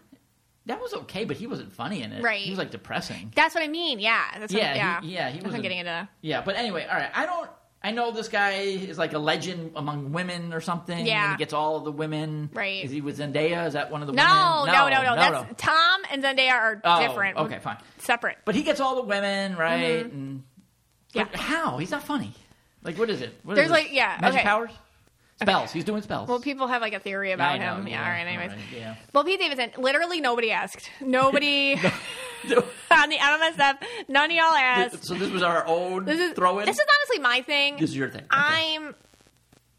that was okay, but he wasn't funny in it. Right. He was like depressing. That's what I mean. Yeah. That's what, Yeah, yeah. he- yeah, he That's what I'm wasn't- getting into. Yeah, but anyway, all right. I don't. I know this guy is like a legend among women or something. Yeah. and he gets all of the women. Right. Is he with Zendaya? Is that one of the No, women? no, no, no, That's Tom and Zendaya are Oh, different. okay, fine. Separate. But he gets all the women, right? And Mm-hmm. Yeah. but how? He's not funny. Like, what is it? What is There's this? like- yeah, magic okay. powers. Spells. He's doing spells. Well, people have like a theory about know, him. Yeah, all right, anyways. yeah. Well, Pete Davidson, literally nobody asked. Nobody on the MMSF, none of y'all asked. so this was our own This is throw in. This is honestly my thing. This is your thing. Okay. I'm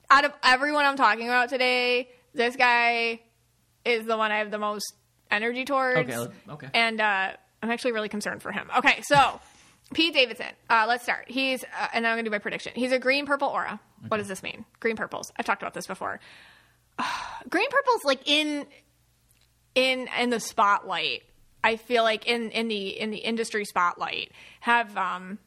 out of everyone I'm talking about today. This guy is the one I have the most energy towards. Okay, okay. And uh, I'm actually really concerned for him. Okay, so Pete Davidson. Uh, let's start. He's uh, and I'm going to do my prediction. He's a green purple aura. What does this mean? Green purples. I've talked about this before. green purples like in in in the spotlight. I feel like in in the in the industry spotlight have um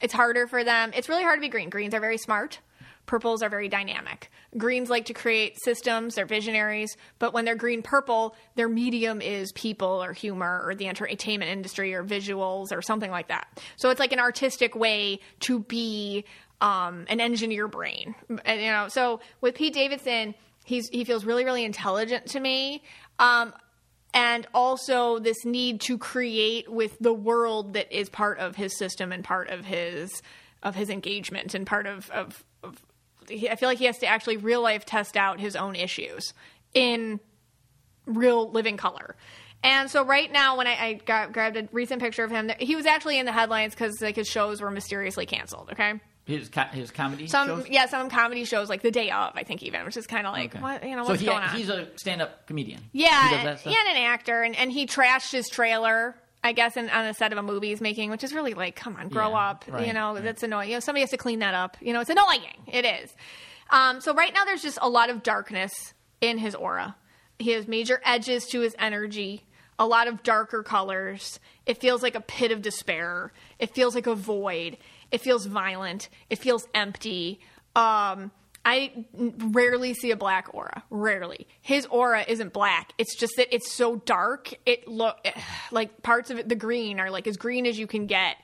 it's harder for them. It's really hard to be green. Greens are very smart. Purples are very dynamic. Greens like to create systems, they're visionaries, but when they're green purple, their medium is people or humor or the entertainment industry or visuals or something like that. So it's like an artistic way to be um, an engineer brain. And, you know, so with Pete Davidson, he's he feels really really intelligent to me. Um, and also this need to create with the world that is part of his system and part of his of his engagement and part of of, of he- I feel like he has to actually real life test out his own issues in real living color. And so right now, when I, I got, grabbed a recent picture of him, he was actually in the headlines because like his shows were mysteriously canceled. Okay, his co- his comedy some shows. yeah, some comedy shows like the day of, I think even, which is kind of like Okay. what you know so what's he, going on. he's a stand-up comedian. Yeah, he does that stuff. yeah, and an actor, and, and he trashed his trailer. I guess in, on a set of a movie he's making, which is really like, come on, grow Yeah, up. right, you know, right. that's annoying. You know, somebody has to clean that up. You know, it's annoying. It is. Um, so right now there's just a lot of darkness in his aura. He has major edges to his energy, a lot of darker colors. It feels like a pit of despair. It feels like a void. It feels violent. It feels empty. Um, I rarely see a black aura. Rarely. His aura isn't black. It's just that it's so dark. It look like parts of it. The green are like as green as you can get.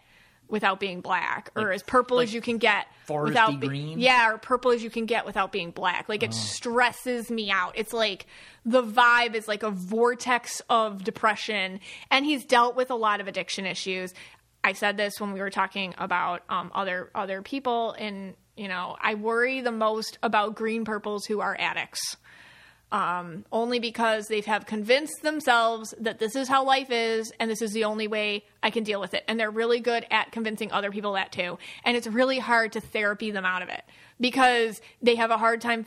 without being black, or as purple like as you can get foresty without be- green? yeah, or purple as you can get without being black. Like Oh. it stresses me out. It's like the vibe is like a vortex of depression, and he's dealt with a lot of addiction issues. I said this when we were talking about um, other other people, and you know, I worry the most about green purples who are addicts um, only because they have convinced themselves that this is how life is and this is the only way I can deal with it. And they're really good at convincing other people that too. And it's really hard to therapy them out of it because they have a hard time.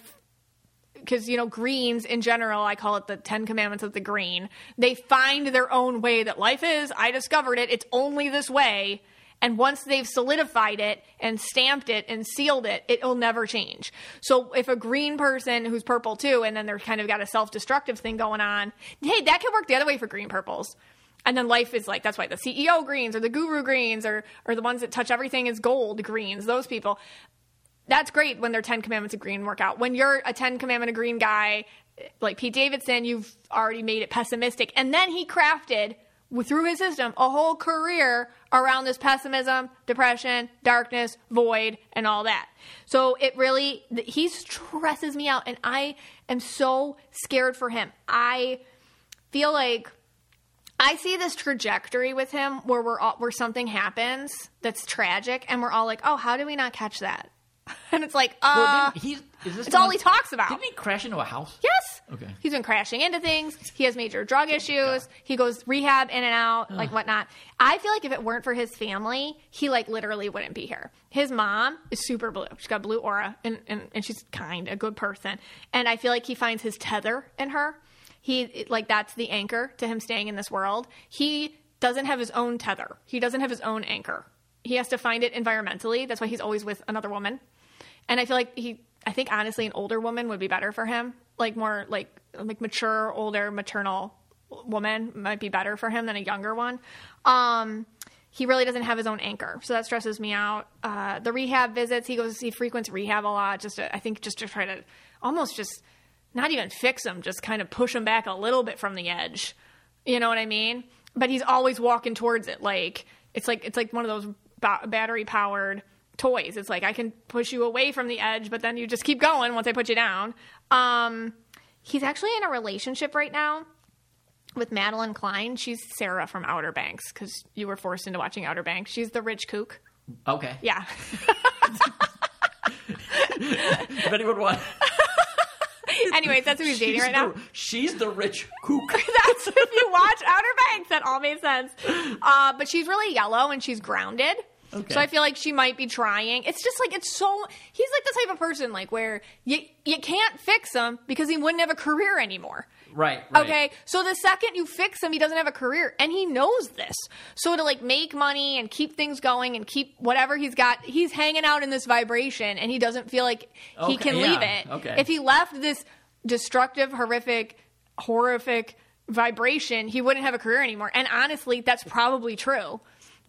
Because, you know, greens in general, I call it the 10 commandments of the green. They find their own way that life is. I discovered it. It's only this way. And once they've solidified it and stamped it and sealed it, it'll never change. So if a green person who's purple too, and then they're kind of got a self destructive thing going on, hey, that can work the other way for green purples. And then life is like that's why the CEO greens or the guru greens or or the ones that touch everything is gold greens, those people. That's great when they're 10 commandments of green work out. When you're a 10 commandment of green guy, like Pete Davidson, you've already made it pessimistic. And then he crafted through his system a whole career around this pessimism, depression, darkness, void, and all that. So it really, he stresses me out, and I am so scared for him. I feel like I see this trajectory with him where we're all, where something happens that's tragic, and we're all like, "Oh, how did we not catch that?" And it's like, uh, Well, didn't he, is this it's all he talks about. Didn't he crash into a house? Yes. Okay. He's been crashing into things. He has major drug issues. He goes rehab in and out, like whatnot. I feel like if it weren't for his family, he like literally wouldn't be here. His mom is super blue. She's got blue aura and, and, and she's kind, a good person. And I feel like he finds his tether in her. He like that's the anchor to him staying in this world. He doesn't have his own tether. He doesn't have his own anchor. He has to find it environmentally. That's why he's always with another woman. And I feel like he, I think honestly, an older woman would be better for him. Like more like like mature, older, maternal woman might be better for him than a younger one. Um, he really doesn't have his own anchor, so that stresses me out. Uh, the rehab visits, he goes, he frequents rehab a lot. Just to, I think just to try to almost just not even fix him, just kind of push him back a little bit from the edge. You know what I mean? But he's always walking towards it. Like it's like it's like one of those ba- battery powered toys. It's like I can push you away from the edge, but then you just keep going once I put you down. Um, he's actually in a relationship right now with Madelyn Cline. She's Sarah from Outer Banks because you were forced into watching Outer Banks. She's the rich kook. Okay. Yeah. If anyone wants, Anyways, that's who he's dating right now. she's the rich kook. That's if you watch Outer Banks, that all made sense. Uh, but she's really yellow and she's grounded. Okay. So I feel like she might be trying. It's just like it's so. He's like the type of person like where you you can't fix him because he wouldn't have a career anymore. Right, right. Okay, so the second you fix him, he doesn't have a career, and he knows this. So to like make money and keep things going and keep whatever he's got, he's hanging out in this vibration, and he doesn't feel like he Okay, can yeah, leave it. okay. If he left this destructive, horrific, horrific vibration, he wouldn't have a career anymore. And honestly, that's probably true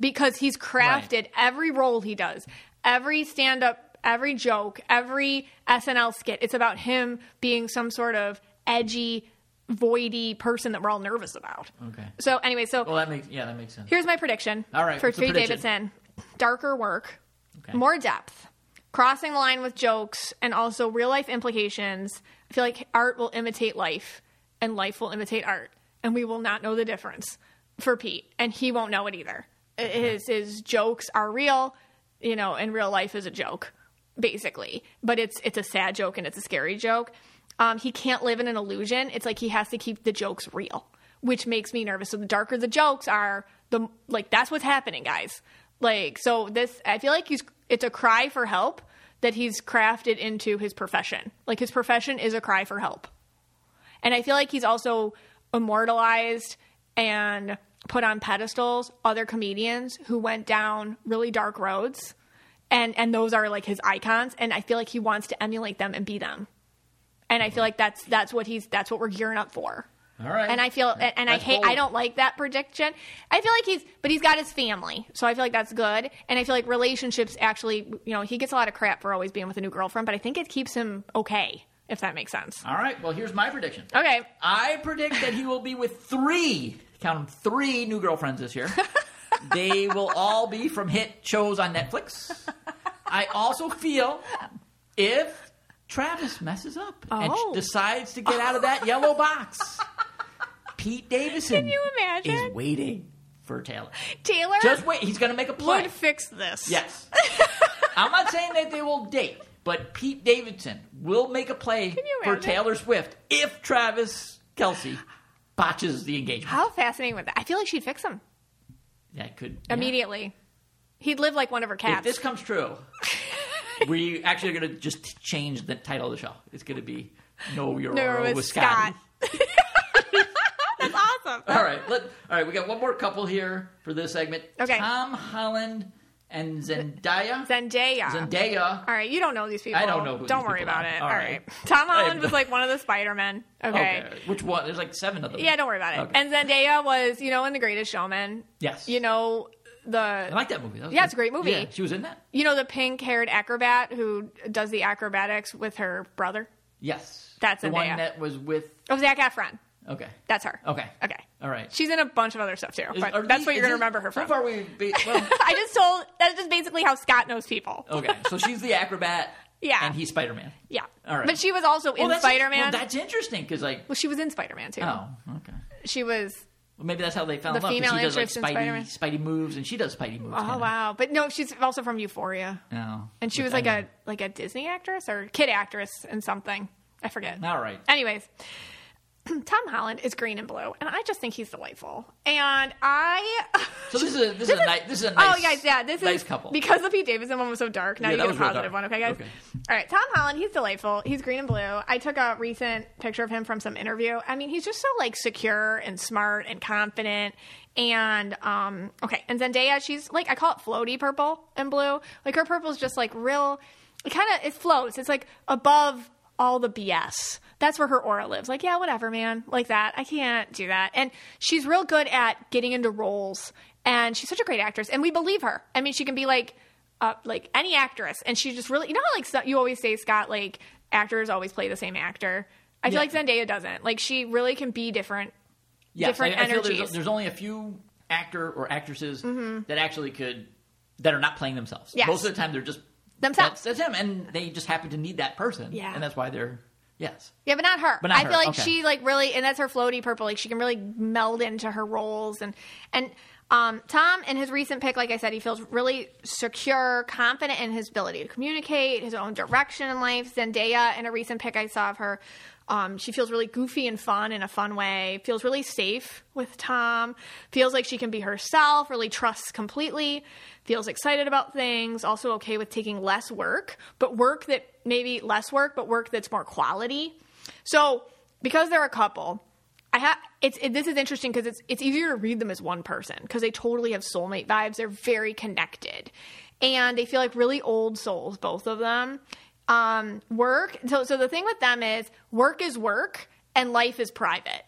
because he's crafted every role he does, every stand up, every joke, every SNL skit. It's about him being some sort of edgy, voidy person that we're all nervous about. Okay. So, anyway, so Well, that makes yeah, that makes sense. here's my prediction All right, for Pete? Davidson darker work, Okay. more depth, crossing the line with jokes, and also real life implications. I feel like art will imitate life, and life will imitate art, and we will not know the difference for Pete, and he won't know it either. His his jokes are real, you know, and real life is a joke, basically. But it's it's a sad joke and it's a scary joke. Um, he can't live in an illusion. It's like he has to keep the jokes real, which makes me nervous. So the darker the jokes are, the like that's what's happening, guys. Like so, this I feel like he's it's a cry for help that he's crafted into his profession. Like his profession is a cry for help. And I feel like he's also immortalized and put on pedestals other comedians who went down really dark roads. And and those are like his icons and I feel like he wants to emulate them and be them. And I feel like that's that's what he's that's what we're gearing up for. All right. And I feel and, and I hate bold. I don't like that prediction. I feel like he's but he's got his family. So I feel like that's good. And I feel like relationships actually, you know, he gets a lot of crap for always being with a new girlfriend, but I think it keeps him okay, if that makes sense. All right. Well, here's my prediction. Okay. I predict that he will be with three, count them, three new girlfriends this year. they will all be from hit shows on Netflix. I also feel if Travis messes up and Oh. decides to get out of that yellow box, Pete Davidson Can you imagine? is waiting for Taylor. Taylor Just wait. He's going to make a play. would fix this. Yes. I'm not saying that they will date, but Pete Davidson will make a play for? Taylor Swift if Travis Kelce botches the engagement. How fascinating would that? I feel like she'd fix him That could yeah. immediately. He'd live like one of her cats. If this comes true, we actually are going to just change the title of the show. It's going to be No Euro no, with, it was Scotty. Scott. That's awesome. All right, let, all right. We got one more couple here for this segment. Okay. Tom Holland and Zendaya. Zendaya. Zendaya. All right, you don't know these people. I don't know who Don't worry about are. it. All All right. right. Tom Holland was like one of the Spider Men. Okay. Which one? There's like seven of them. Yeah, don't worry about it. Okay. And Zendaya was, you know, in The Greatest Showman. Yes. You know the I like that movie. That Yeah, good. it's a great movie. Yeah, she was in that. you know the pink haired acrobat who does the acrobatics with her brother. Yes. That's the one Zendaya. that was with. Oh, Zac Efron. Okay. That's her. Okay. Okay. All right. She's in a bunch of other stuff too, Is- but are that's what you're gonna remember her so from. far, we be, well. I just told that's just basically how Scott knows people. okay, so she's the acrobat. Yeah. And he's Spider Man. Yeah. All right. But she was also in Spider Man. Well, that's interesting because like. well, she was in Spider Man too. Oh, okay. She was. Well, maybe that's how they in The love. female he does like Spidey. Spidey moves, and she does Spidey moves. Oh kinda. wow! But no, she's also from Euphoria, No. and she was like a like a Disney actress or kid actress in something. I forget. All right. Anyways, Tom Holland is green and blue, and I just think he's delightful. And I. So this is a, this, is a nice this is a nice oh, guys, yeah, this nice is couple because the Pete Davidson one was so dark. Now Yeah, you get a positive one, okay, guys? Okay. All right, Tom Holland, he's delightful. He's green and blue. I took a recent picture of him from some interview. I mean, he's just so like secure and smart and confident. And um, okay, and Zendaya, she's like I call it floaty purple and blue. Like her purple is just like real. It kind of it floats. It's like above all the BS. That's where her aura lives. Like, yeah, whatever, man. Like that. I can't do that. And she's real good at getting into roles. And she's such a great actress. And we believe her. I mean, she can be like, uh, like any actress. And she just really, you know how like you always say, Scott, like actors always play the same actor. I feel Yeah. like Zendaya doesn't. Like she really can be different. Yes, different I, I feel energies. there's, there's only a few actor or actresses that actually could that are not playing themselves. Mm-hmm. Yes. Most of the time, they're just Themselves. That's, that's him, and they just happen to need that person. Yeah. and that's why they're yes. Yeah, but not her. But not I her, feel like okay. she like really, and that's her floaty purple. Like she can really meld into her roles, and and um, Tom in his recent pick, like I said, he feels really secure, confident in his ability to communicate, his own direction in life. Zendaya in a recent pick I saw of her. Um, she feels really goofy and fun in a fun way. Feels really safe with Tom. Feels like she can be herself. Really trusts completely. Feels excited about things. Also okay with taking less work, but work that maybe less work, but work that's more quality. So because they're a couple, I have it's it, this is interesting because it's it's easier to read them as one person because they totally have soulmate vibes. They're very connected, and they feel like really old souls, both of them. Um, work. So so the thing with them is work is work and life is private.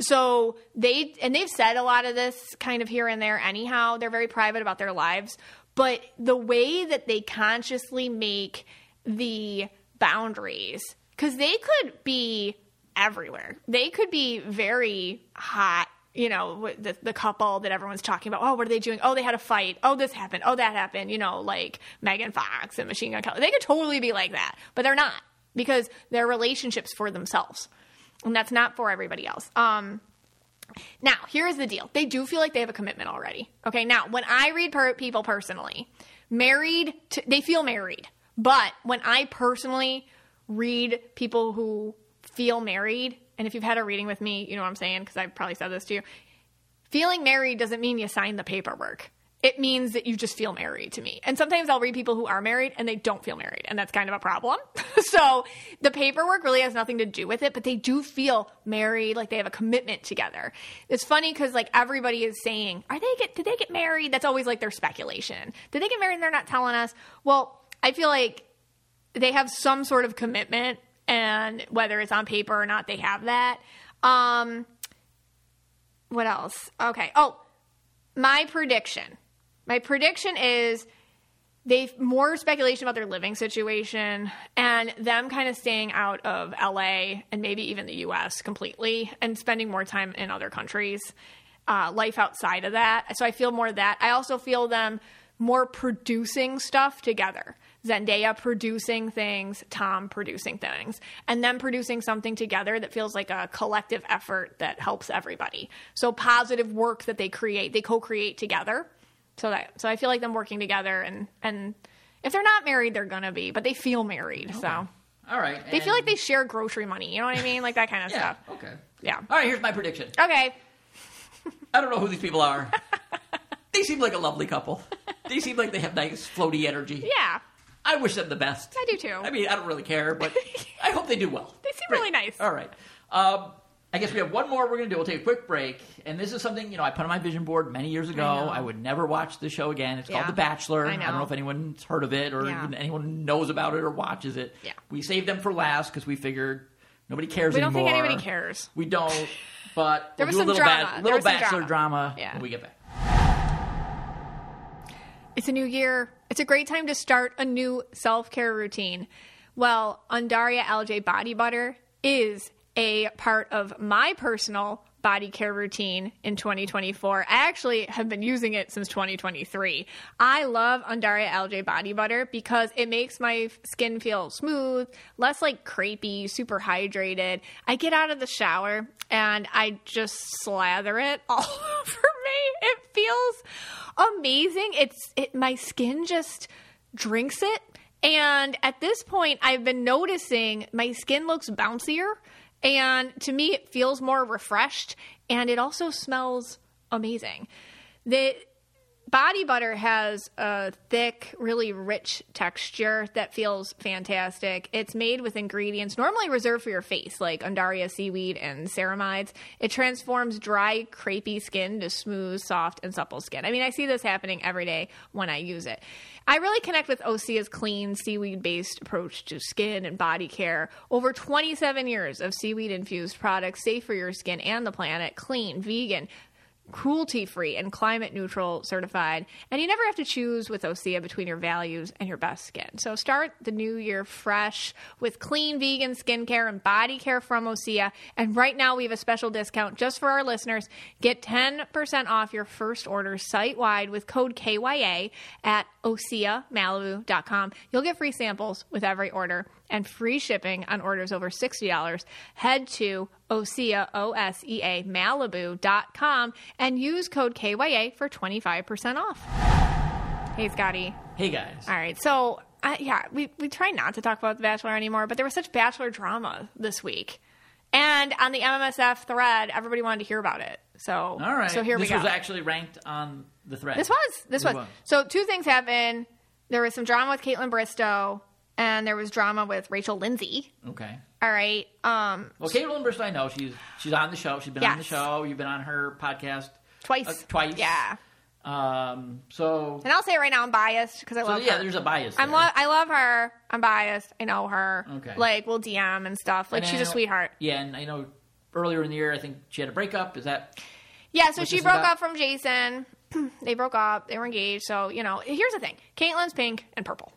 So they and they've said a lot of this kind of here and there anyhow. They're very private about their lives, but the way that they consciously make the boundaries cuz they could be everywhere. They could be very hot, you know, the, the couple that everyone's talking about. Oh, what are they doing? Oh, they had a fight. Oh, this happened. Oh, that happened. You know, like Megan Fox and Machine Gun Kelly. They could totally be like that, but they're not because they're relationships for themselves, and that's not for everybody else. Um, now, here's the deal. They do feel like they have a commitment already. Okay. Now, when I read per- people personally, married, to, they feel married. But when I personally read people who feel married, and if you've had a reading with me, you know what I'm saying, because I've probably said this to you. Feeling married doesn't mean you sign the paperwork. It means that you just feel married to me. And sometimes I'll read people who are married and they don't feel married, and that's kind of a problem. so the paperwork really has nothing to do with it, but they do feel married, like they have a commitment together. It's funny because like everybody is saying, "Are they get? Did they get married?" That's always like their speculation. Did they get married? and They're not telling us. Well, I feel like they have some sort of commitment, and whether it's on paper or not, they have that. Um, what else? Okay. Oh, my prediction. My prediction is they've more speculation about their living situation and them kind of staying out of LA and maybe even the US completely and spending more time in other countries. uh, life outside of that. So I feel more that. I also feel them more producing stuff together. Zendaya producing things, Tom producing things, and them producing something together that feels like a collective effort that helps everybody. So positive work that they create, they co-create together. So that so I feel like them working together and and if they're not married, they're gonna be, but they feel married. So All right. they feel like they share grocery money. You know what I mean? Like that kind of Yeah. stuff. Okay. Yeah. All right. Here's my prediction. Okay. I don't know who these people are. they seem like a lovely couple. They seem like they have nice floaty energy. Yeah. I wish them the best. I do too. I mean, I don't really care, but I hope they do well. They seem Great. really nice. All right. Um, I guess we have one more we're going to do. We'll take a quick break. And this is something, you know, I put on my vision board many years ago. I. I, would never watch the show again. It's Yeah. called The Bachelor. I know. don't know if anyone's heard of it or Yeah. even anyone knows about it or watches it. Yeah. We saved them for last because we figured nobody cares We don't anymore. think anybody cares. We don't. But There we'll was do a some little, drama. There little was some Bachelor drama. drama Yeah. when we get back. It's a new year. It's a great time to start a new self care routine. Well, Undaria Algae Body Butter is a part of my personal body care routine in 2024. I actually have been using it since 2023. I love Undaria Algae Body Butter because it makes my skin feel smooth, less like crepey, super hydrated. I get out of the shower and I just slather it all over. It feels amazing. It's it my skin just drinks it. And at this point I've been noticing my skin looks bouncier and to me it feels more refreshed and it also smells amazing. The body butter has a thick, really rich texture that feels fantastic. It's made with ingredients normally reserved for your face, like Undaria seaweed and ceramides. It transforms dry, crepey skin to smooth, soft, and supple skin. I mean, I see this happening every day when I use it. I really connect with Osea's clean, seaweed based approach to skin and body care. Over 27 years of seaweed infused products, safe for your skin and the planet, clean, vegan, cruelty free and climate neutral certified. And you never have to choose with Osea between your values and your best skin. So start the new year fresh with clean vegan skincare and body care from Osea. And right now we have a special discount just for our listeners. Get 10% off your first order site wide with code KYA at OseaMalibu.com. You'll get free samples with every order and free shipping on orders over $60. Head to Osea, O-S-E-A, Malibu.com and use code KYA for 25% off. Hey, Scotty. Hey, guys. All right. So, uh, yeah, we, we try not to talk about The Bachelor anymore, but there was such Bachelor drama this week. And on the MMSF thread, everybody wanted to hear about it. So, All right. so here this we go. This was actually ranked on the thread. This was. This was. was. So two things happened. There was some drama with Kaitlyn Bristowe, and there was drama with Rachel Lindsay. Okay. All right. Um, Well, Kaitlyn Bristowe, I know she's she's on the show. She's been on the show. You've been on her podcast twice. uh, twice. Yeah. Um. So, And I'll say it right now, I'm biased because I love her. so love yeah, her. there's a bias. I'm lo- I love her. I'm biased. I know her. Okay. Like we'll DM and stuff. Like And she's I a know- sweetheart. Yeah, and I know earlier in the year, I think she had a breakup. Is that Yeah, so she broke about? up from Jason. they broke up. They were engaged. So, you know, here's the thing Kaitlyn's pink and purple.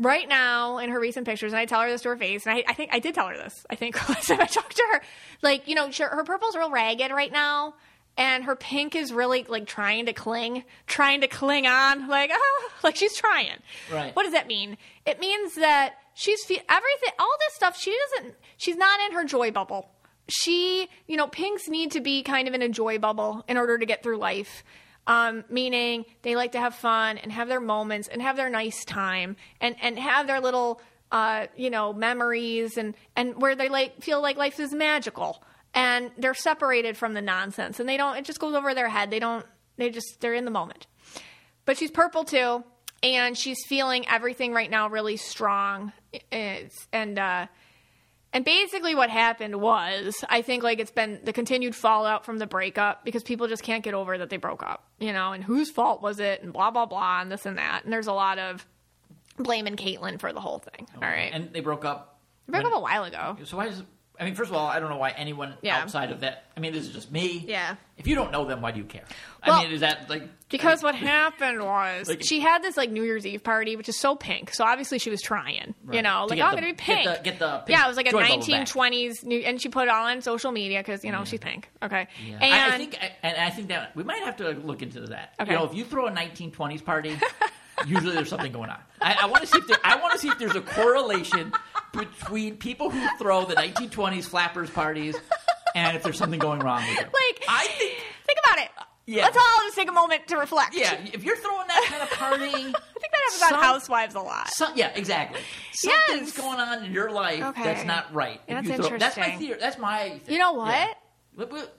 Right now, in her recent pictures, and I tell her this to her face, and I, I think I did tell her this, I think, last time I talked to her. Like, you know, her purple's real ragged right now, and her pink is really, like, trying to cling, trying to cling on. Like, ah, like she's trying. Right. What does that mean? It means that she's, fe- everything, all this stuff, she doesn't, she's not in her joy bubble she, you know, pinks need to be kind of in a joy bubble in order to get through life. Um, meaning they like to have fun and have their moments and have their nice time and, and have their little, uh, you know, memories and, and where they like feel like life is magical and they're separated from the nonsense and they don't, it just goes over their head. They don't, they just, they're in the moment. But she's purple too, and she's feeling everything right now really strong. It's, and, uh, and basically, what happened was, I think like it's been the continued fallout from the breakup because people just can't get over that they broke up, you know, and whose fault was it, and blah blah blah, and this and that. And there's a lot of blaming Kaitlyn for the whole thing. Oh, All right, And they broke up. they broke when- up a while ago. So why is I mean, first of all, I don't know why anyone Yeah. outside of that. I mean, this is just me. Yeah. If you don't know them, why do you care? Well, I mean, is that like Because what happened was Like- she had this like New Year's Eve party, which is so pink. So obviously she was trying, you know, like get oh, I'm gonna be get pink. the- get the pink yeah, it was like a joy bubble back. 1920s, new, and she put it all on social media because you know she's pink. Okay, Yeah. and I, I think, I, and I think that we might have to look into that. Okay. You know, if you throw a 1920s party, usually there's something going on. I, I want to see if there, I want to see if there's a correlation between people who throw the 1920s flappers parties and if there's something going wrong with them. like I think, think about it. Yeah. Let's all just take a moment to reflect. yeah, if you're throwing that kind of party, I think that happens on Housewives a lot. So, yeah, exactly. Something's Yes. going on in your life Okay. that's not right. That's throw- That's my theory. That's my. Thing. You know what? Yeah.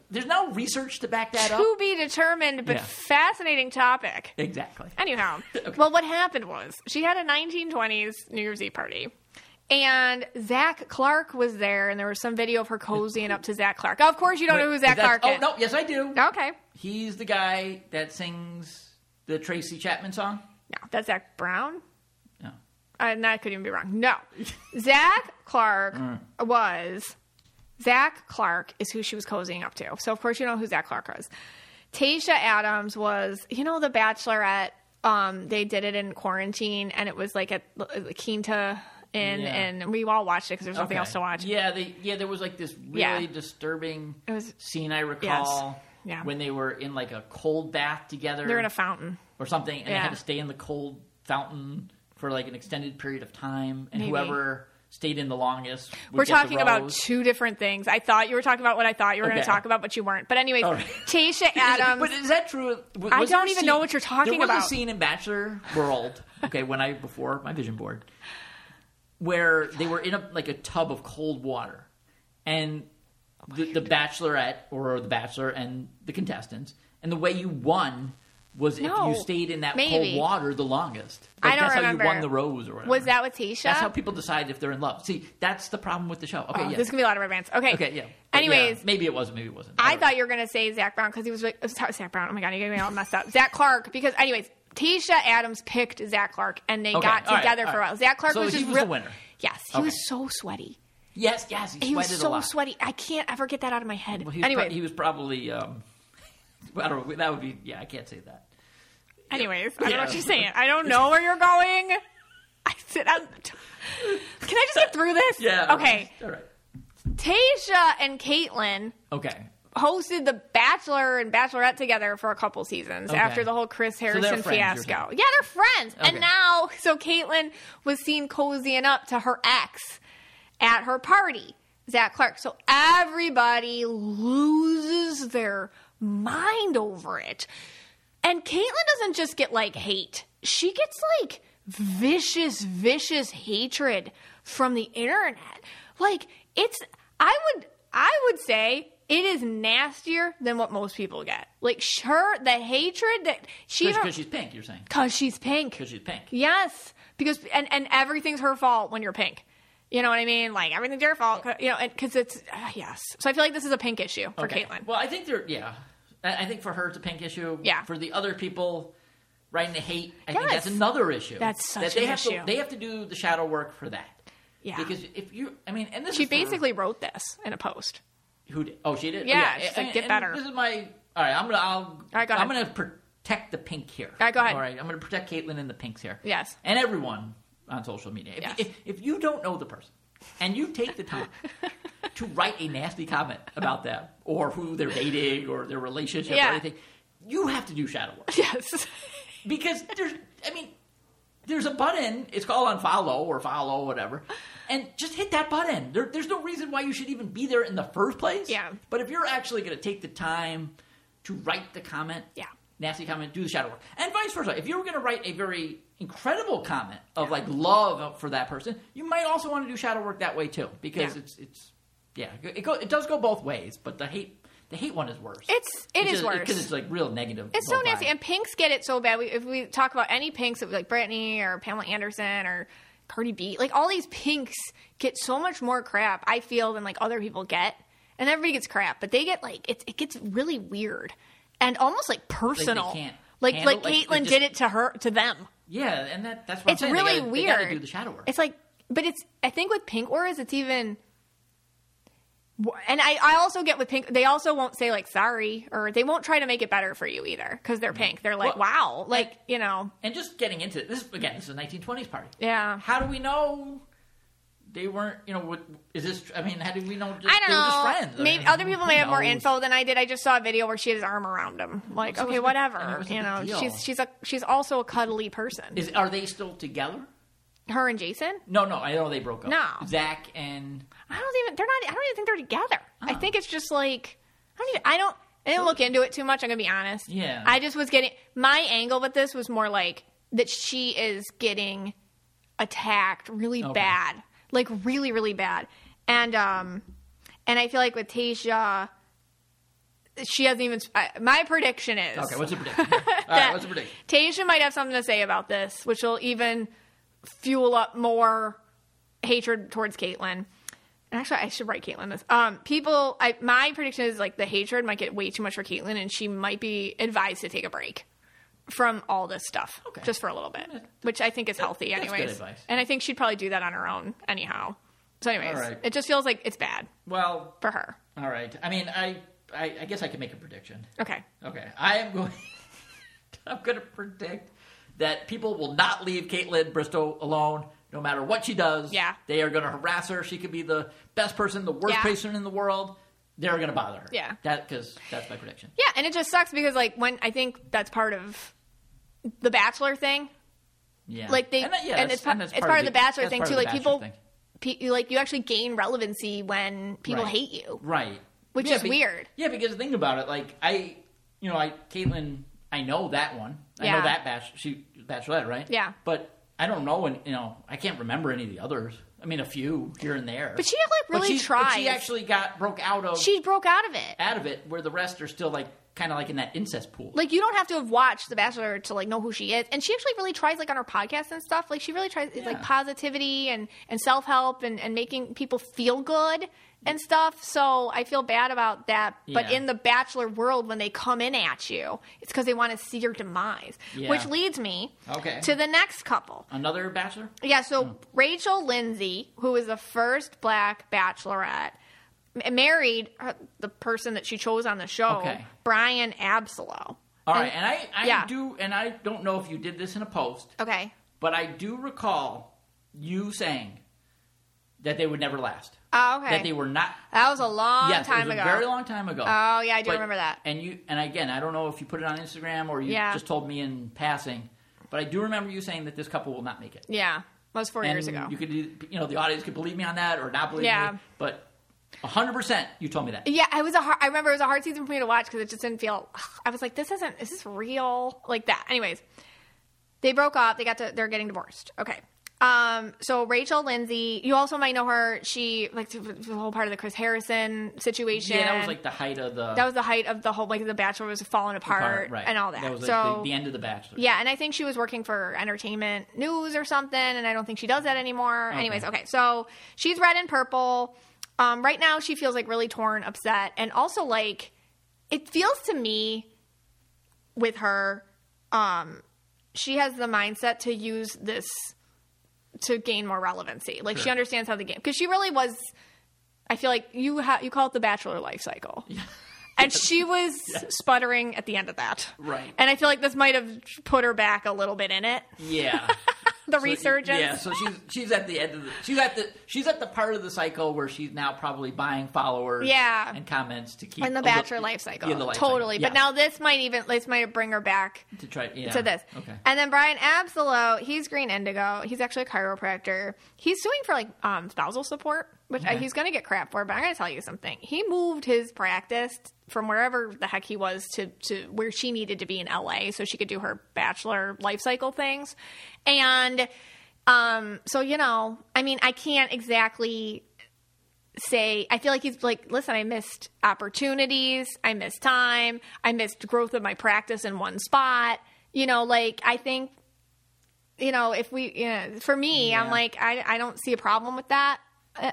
There's no research to back that up. To be determined, but Yeah. fascinating topic. Exactly. Anyhow, Okay. well, what happened was she had a 1920s New Year's Eve party. And Zac Clark was there, and there was some video of her cozying up to Zac Clark. Of course, you don't know who Zac Clark Oh is. no, yes I do. Okay. He's the guy that sings the Tracy Chapman song. No, that's Zac Brown. No. And that could even be wrong. No. Zac Clark Mm. was. Zac Clark is who she was cozying up to. So, of course, you know who Zac Clark was. Tayshia Adams was, you know, the Bachelorette. Um, they did it in quarantine, and it was like at La Quinta Inn, Yeah. and we all watched it because there was nothing Okay. else to watch. Yeah, they yeah there was like this really Yeah. disturbing It was- scene I recall. Yeah. When they were in like a cold bath together. They're in a fountain. or something, and they had to stay in the cold fountain for like an extended period of time, and Maybe. whoever stayed in the longest. We're talking about two different things. I thought you were talking about what I thought you were going to talk about, but you weren't. But anyways, right. Tayshia Adams. But is that true? I was there don't even scene- know what you're talking about. there was about. a scene in Bachelor World, okay, when I before my vision board, where they were in a like a tub of cold water, and the, the Bachelorette or the Bachelor and the contestants, and the way you won was No, if you stayed in that maybe. cold water the longest. I don't that's remember. how you won the rose or whatever. was that with Tayshia? That's how people decide if they're in love. See, that's the problem with the show. Okay, Oh, yeah. This is gonna be a lot of romance. Okay. Okay, yeah. But Anyways, yeah, maybe it wasn't. Maybe it wasn't. I don't thought you were gonna say Zac Brown because he was like uh, sorry, Zac Brown. Oh my god, you got me all messed up. Zac Clark because anyways, Tayshia Adams picked Zac Clark and they Okay, got together all for a right. while. Zac Clark So was he just was real- the winner. Yes, he Okay. was so sweaty. Yes, yes, he, He was so sweaty. I can't ever get that out of my head. Well, he was, anyway, pro- he was probably. Um, I don't know. That would be. Yeah, I can't say that. anyways, I don't know what Yeah. you're saying. I don't know where you're going. I sit on. Can I just get through this? Yeah. Okay. All right. Tayshia and Kaitlyn Okay. hosted The Bachelor and Bachelorette together for a couple seasons Okay. after the whole Chris Harrison friends, fiasco. Yeah, they're friends. Okay. And now, so Kaitlyn was seen cozying up to her ex at her party, Zac Clark. So everybody loses their mind over it. And Kaitlyn doesn't just get like hate, she gets like vicious, vicious hatred from the internet. Like, it's, I would, I would say it is nastier than what most people get. Like, sure, the hatred that she, Because she's pink. You're saying because she's pink. because she's pink. Yes, because and and everything's her fault when you're pink. You know what I mean? Like everything's your fault. You know, because it's uh, yes. So I feel like this is a pink issue for Okay. Kaitlyn. Well, I think they're. Yeah. I I think for her it's a pink issue. Yeah. For the other people writing the hate, I think that's another issue. That's such that they an have issue. To, they have to do the shadow work for that. Yeah. Because if you, I mean, and this she for- basically wrote this in a post. Who did? Oh, she did. Yeah, Oh, she's like, "Get better." This is my. All right, I'm gonna. I'll. right, go I'm gonna protect the pink here. All right, go ahead. All right, I'm gonna protect Kaitlyn and the pinks here. Yes. And everyone on social media. If, Yes. if, if you don't know the person and you take the time to write a nasty comment about them or who they're dating or their relationship Yeah. or anything, you have to do shadow work Yes. because there's. I mean. There's a button. It's called unfollow or follow, whatever, and just hit that button. There, there's no reason why you should even be there in the first place. Yeah. But if you're actually going to take the time to write the comment, Yeah. nasty comment, do the shadow work, and vice versa. If you were going to write a very incredible comment of like love for that person, you might also want to do shadow work that way too, because Yeah. it's it's yeah, it go, it does go both ways. But the hate the hate one is worse. It's it is just worse. because it's like real negative. It's so nasty, and pinks get it so bad. We, if we talk about any pinks, like Brittany or Pamela Anderson or Cardi B, like all these pinks get so much more crap. I feel than like other people get, and everybody gets crap, but they get like it. It gets really weird and almost like personal. can't like handle- like like, Kaitlyn they just- did it to her to them. Yeah, and that that's what It's really they gotta, weird. Do the shadow work. It's like, but it's. I think with pink auras, it's even. and I, I also get with pink they also won't say like sorry or they won't try to make it better for you either because they're mm-hmm. pink they're like Well, wow like you know And just getting into this again, this is a 1920s party. yeah How do we know they weren't? You know, what, is this? I mean, how do we know? Just, I don't they were just know. friends? I Maybe mean, other people may have more info than I did. I just saw a video where she had his arm around him. Like, So okay, what's the- I mean, whatever. You know, deal? she's she's a she's also a cuddly person. Is are they still together? Her and Jason? No, no. I know they broke up. No. Zac and I don't even. They're not. I don't even think they're together. I Oh. think it's just like I don't even. I don't. I didn't look into it too much. I'm gonna be honest. Yeah. I just was getting my angle with this was more like that she is getting attacked really Okay. bad, like really really bad, and um, and I feel like with Tayshia. She hasn't even. I- My prediction is okay. What's the prediction? All right, what's the prediction? Tayshia might have something to say about this, which will even fuel up more hatred towards Kaitlyn. And Actually, I should write Kaitlyn this. Um, people, I, my prediction is like the hatred might get way too much for Kaitlyn, and she might be advised to take a break from all this stuff, Okay. just for a little bit, which I think is healthy, that's good anyways. advice. And I think she'd probably do that on her own, anyhow. So, anyways, right. it just feels like it's bad Well, for her. all right. I mean, I, I, I guess I can make a prediction. Okay, Okay, I am going. I'm going to predict that people will not leave Kaitlyn Bristowe alone, no matter what she does. Yeah. they are going to harass her. She could be the best person, the worst Yeah. person in the world. They're going to bother her. Yeah. that because that's my prediction. yeah, and it just sucks because like when I think that's part of the Bachelor thing. Yeah, like they and, that- yeah, and it's, part, it's part of the bachelor thing too like people pe- like you actually gain relevancy when people Right. hate you right? which Yeah, is be- weird Yeah, because think about it. Like I, you know, I Kaitlyn, I know that one. I Yeah. know that batch. She bachelorette, right? Yeah. but I don't know when. You know, I can't remember any of the others. I mean, a few here and there. but she like really tried But she actually got broke out of she broke out of it out of it, where the rest are still like kind of like in that incest pool. like you don't have to have watched the bachelor to like know who she is and she actually really tries like on her podcast and stuff like she really tries it's like positivity and and self-help and and making people feel good and stuff so i feel bad about that but Yeah. in the bachelor world when they come in at you it's because they want to see your demise Yeah. which leads me Okay. to the next couple Another bachelor. Yeah, so Hmm. Rachel Lindsay, who is the first black bachelorette, married uh, the person that she chose on the show, Okay. Bryan Abasolo. All right, and I, I yeah. do, and I don't know if you did this in a post, Okay. but I do recall you saying that they would never last. Oh, okay. That they were not. that was a long yes, time ago. a very long time ago. Oh, yeah, I do But- remember that. And you, and again, I don't know if you put it on Instagram or you Yeah. just told me in passing, but I do remember you saying that this couple will not make it. Yeah, that was four and years ago. You could, you know, the audience could believe me on that or not believe Yeah. me, but hundred percent, you told me that. yeah, it was a hard. I remember it was a hard season for me to watch because it just didn't feel. I was like, this isn't. Is this real? Like that. Anyways, they broke up. They got to. They're getting divorced. Okay. Um. So Rachel Lindsay, you also might know her. She like the whole part of the Chris Harrison situation. Yeah, that was like the height of the that was the height of the whole like the Bachelor was falling apart part, right. and all that. That was like so the, the end of the Bachelor. yeah, and I think she was working for Entertainment News or something, and I don't think she does that anymore. Anyways, okay, so she's red and purple. Um, right now, she feels like really torn, upset, and also like it feels to me with her, um, she has the mindset to use this to gain more relevancy. Like she understands how the game because she really was. I feel like you ha- you call it the Bachelor life cycle. And she was sputtering at the end of that. Right. And I feel like this might have put her back a little bit in it. Yeah. The So, resurgence. Yeah, so she's she's at the end of the she's at the she's at the part of the cycle where she's now probably buying followers Yeah. and comments to keep In the a Bachelor li- life cycle. Yeah, the life totally. cycle. But now this might even this might bring her back to try yeah. to this. Okay. And then Bryan Abasolo, he's green indigo. He's actually a chiropractor. He's suing for like um, spousal support, which uh, Okay. he's going to get crap for. But I'm going to tell you something. He moved his practice from wherever the heck he was to to where she needed to be in LA so she could do her bachelor life cycle things. And um, so you know, I mean, I can't exactly say I feel like he's like, listen, I missed opportunities, I missed time, I missed growth of my practice in one spot. You know, like I think, you know, if we, you know, for me, I'm like, I, I don't see a problem with that,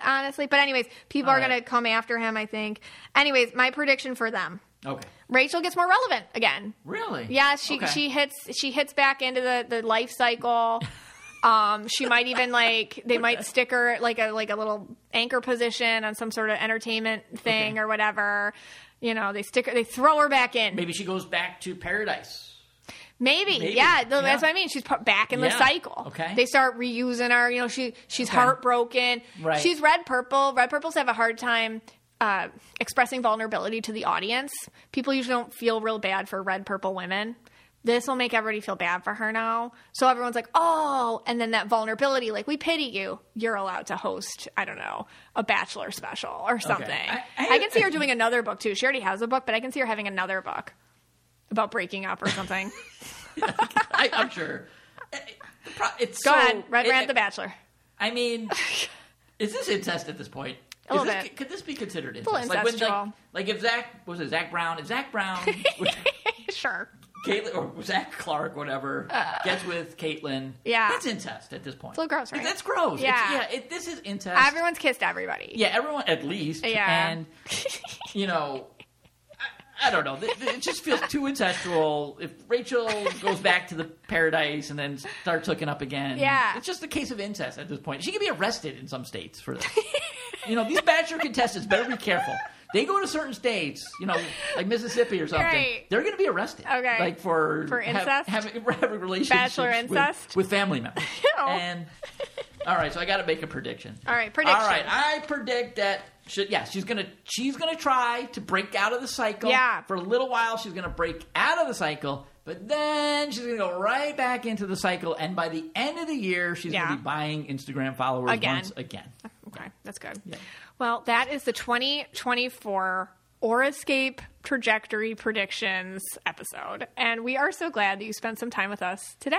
honestly. But anyways, people All are right. gonna come after him. I think. Anyways, my prediction for them: Okay. Rachel gets more relevant again. Really? Yeah, she Okay. she hits she hits back into the the life cycle. Um, she might even like they might stick her like a like a little anchor position on some sort of entertainment thing Okay. or whatever. You know, they stick her, they throw her back in. Maybe she goes back to paradise. Maybe, Maybe. yeah. no, That's what I mean. She's back in the cycle. Okay. They start reusing her. You know, she she's Okay. heartbroken. Right. She's red purple. Red purples have a hard time uh, expressing vulnerability to the audience. People usually don't feel real bad for red purple women. This will make everybody feel bad for her now. So everyone's like, oh, and then that vulnerability, like, we pity you. You're allowed to host, I don't know, a bachelor special or something. I- I, I- can see her doing another book too. She already has a book, but I can see her having another book about breaking up or something. I, I'm sure. It's Go so, ahead, Red it- Rant the Bachelor. I mean, is this incest at this point? A Is little this, bit. Could this be considered incest? like, when, like, like if Zac was it Zac Brown? If Zac Brown, sure. Kaitlyn or Zac Clark, whatever, gets with Kaitlyn, Uh. Yeah. that's incest at this point. a little gross, right? That's gross. Yeah. It's, yeah. It, this is incest. Everyone's kissed everybody. yeah, everyone at least. Yeah. and you know. I- don't know. It just feels too incestual. If Rachel goes back to the paradise and then starts hooking up again, Yeah. it's just a case of incest at this point. She could be arrested in some states for this. you know, these bachelor contestants better be careful. They go to certain states, you know, like Mississippi or something. Right. They're going to be arrested. Okay. like for For have- incest? having, having relationships Bachelor with- incest? with, family members. And all right, so I got to make a prediction. All right, prediction. All right, I predict that. She, yeah, she's gonna she's gonna try to break out of the cycle. Yeah. For a little while, she's gonna break out of the cycle, but then she's gonna go right back into the cycle, and by the end of the year, she's Yeah. gonna be buying Instagram followers Again. once again. Okay, that's good. Well, that is the 2024 or escape trajectory predictions episode. And we are so glad that you spent some time with us today.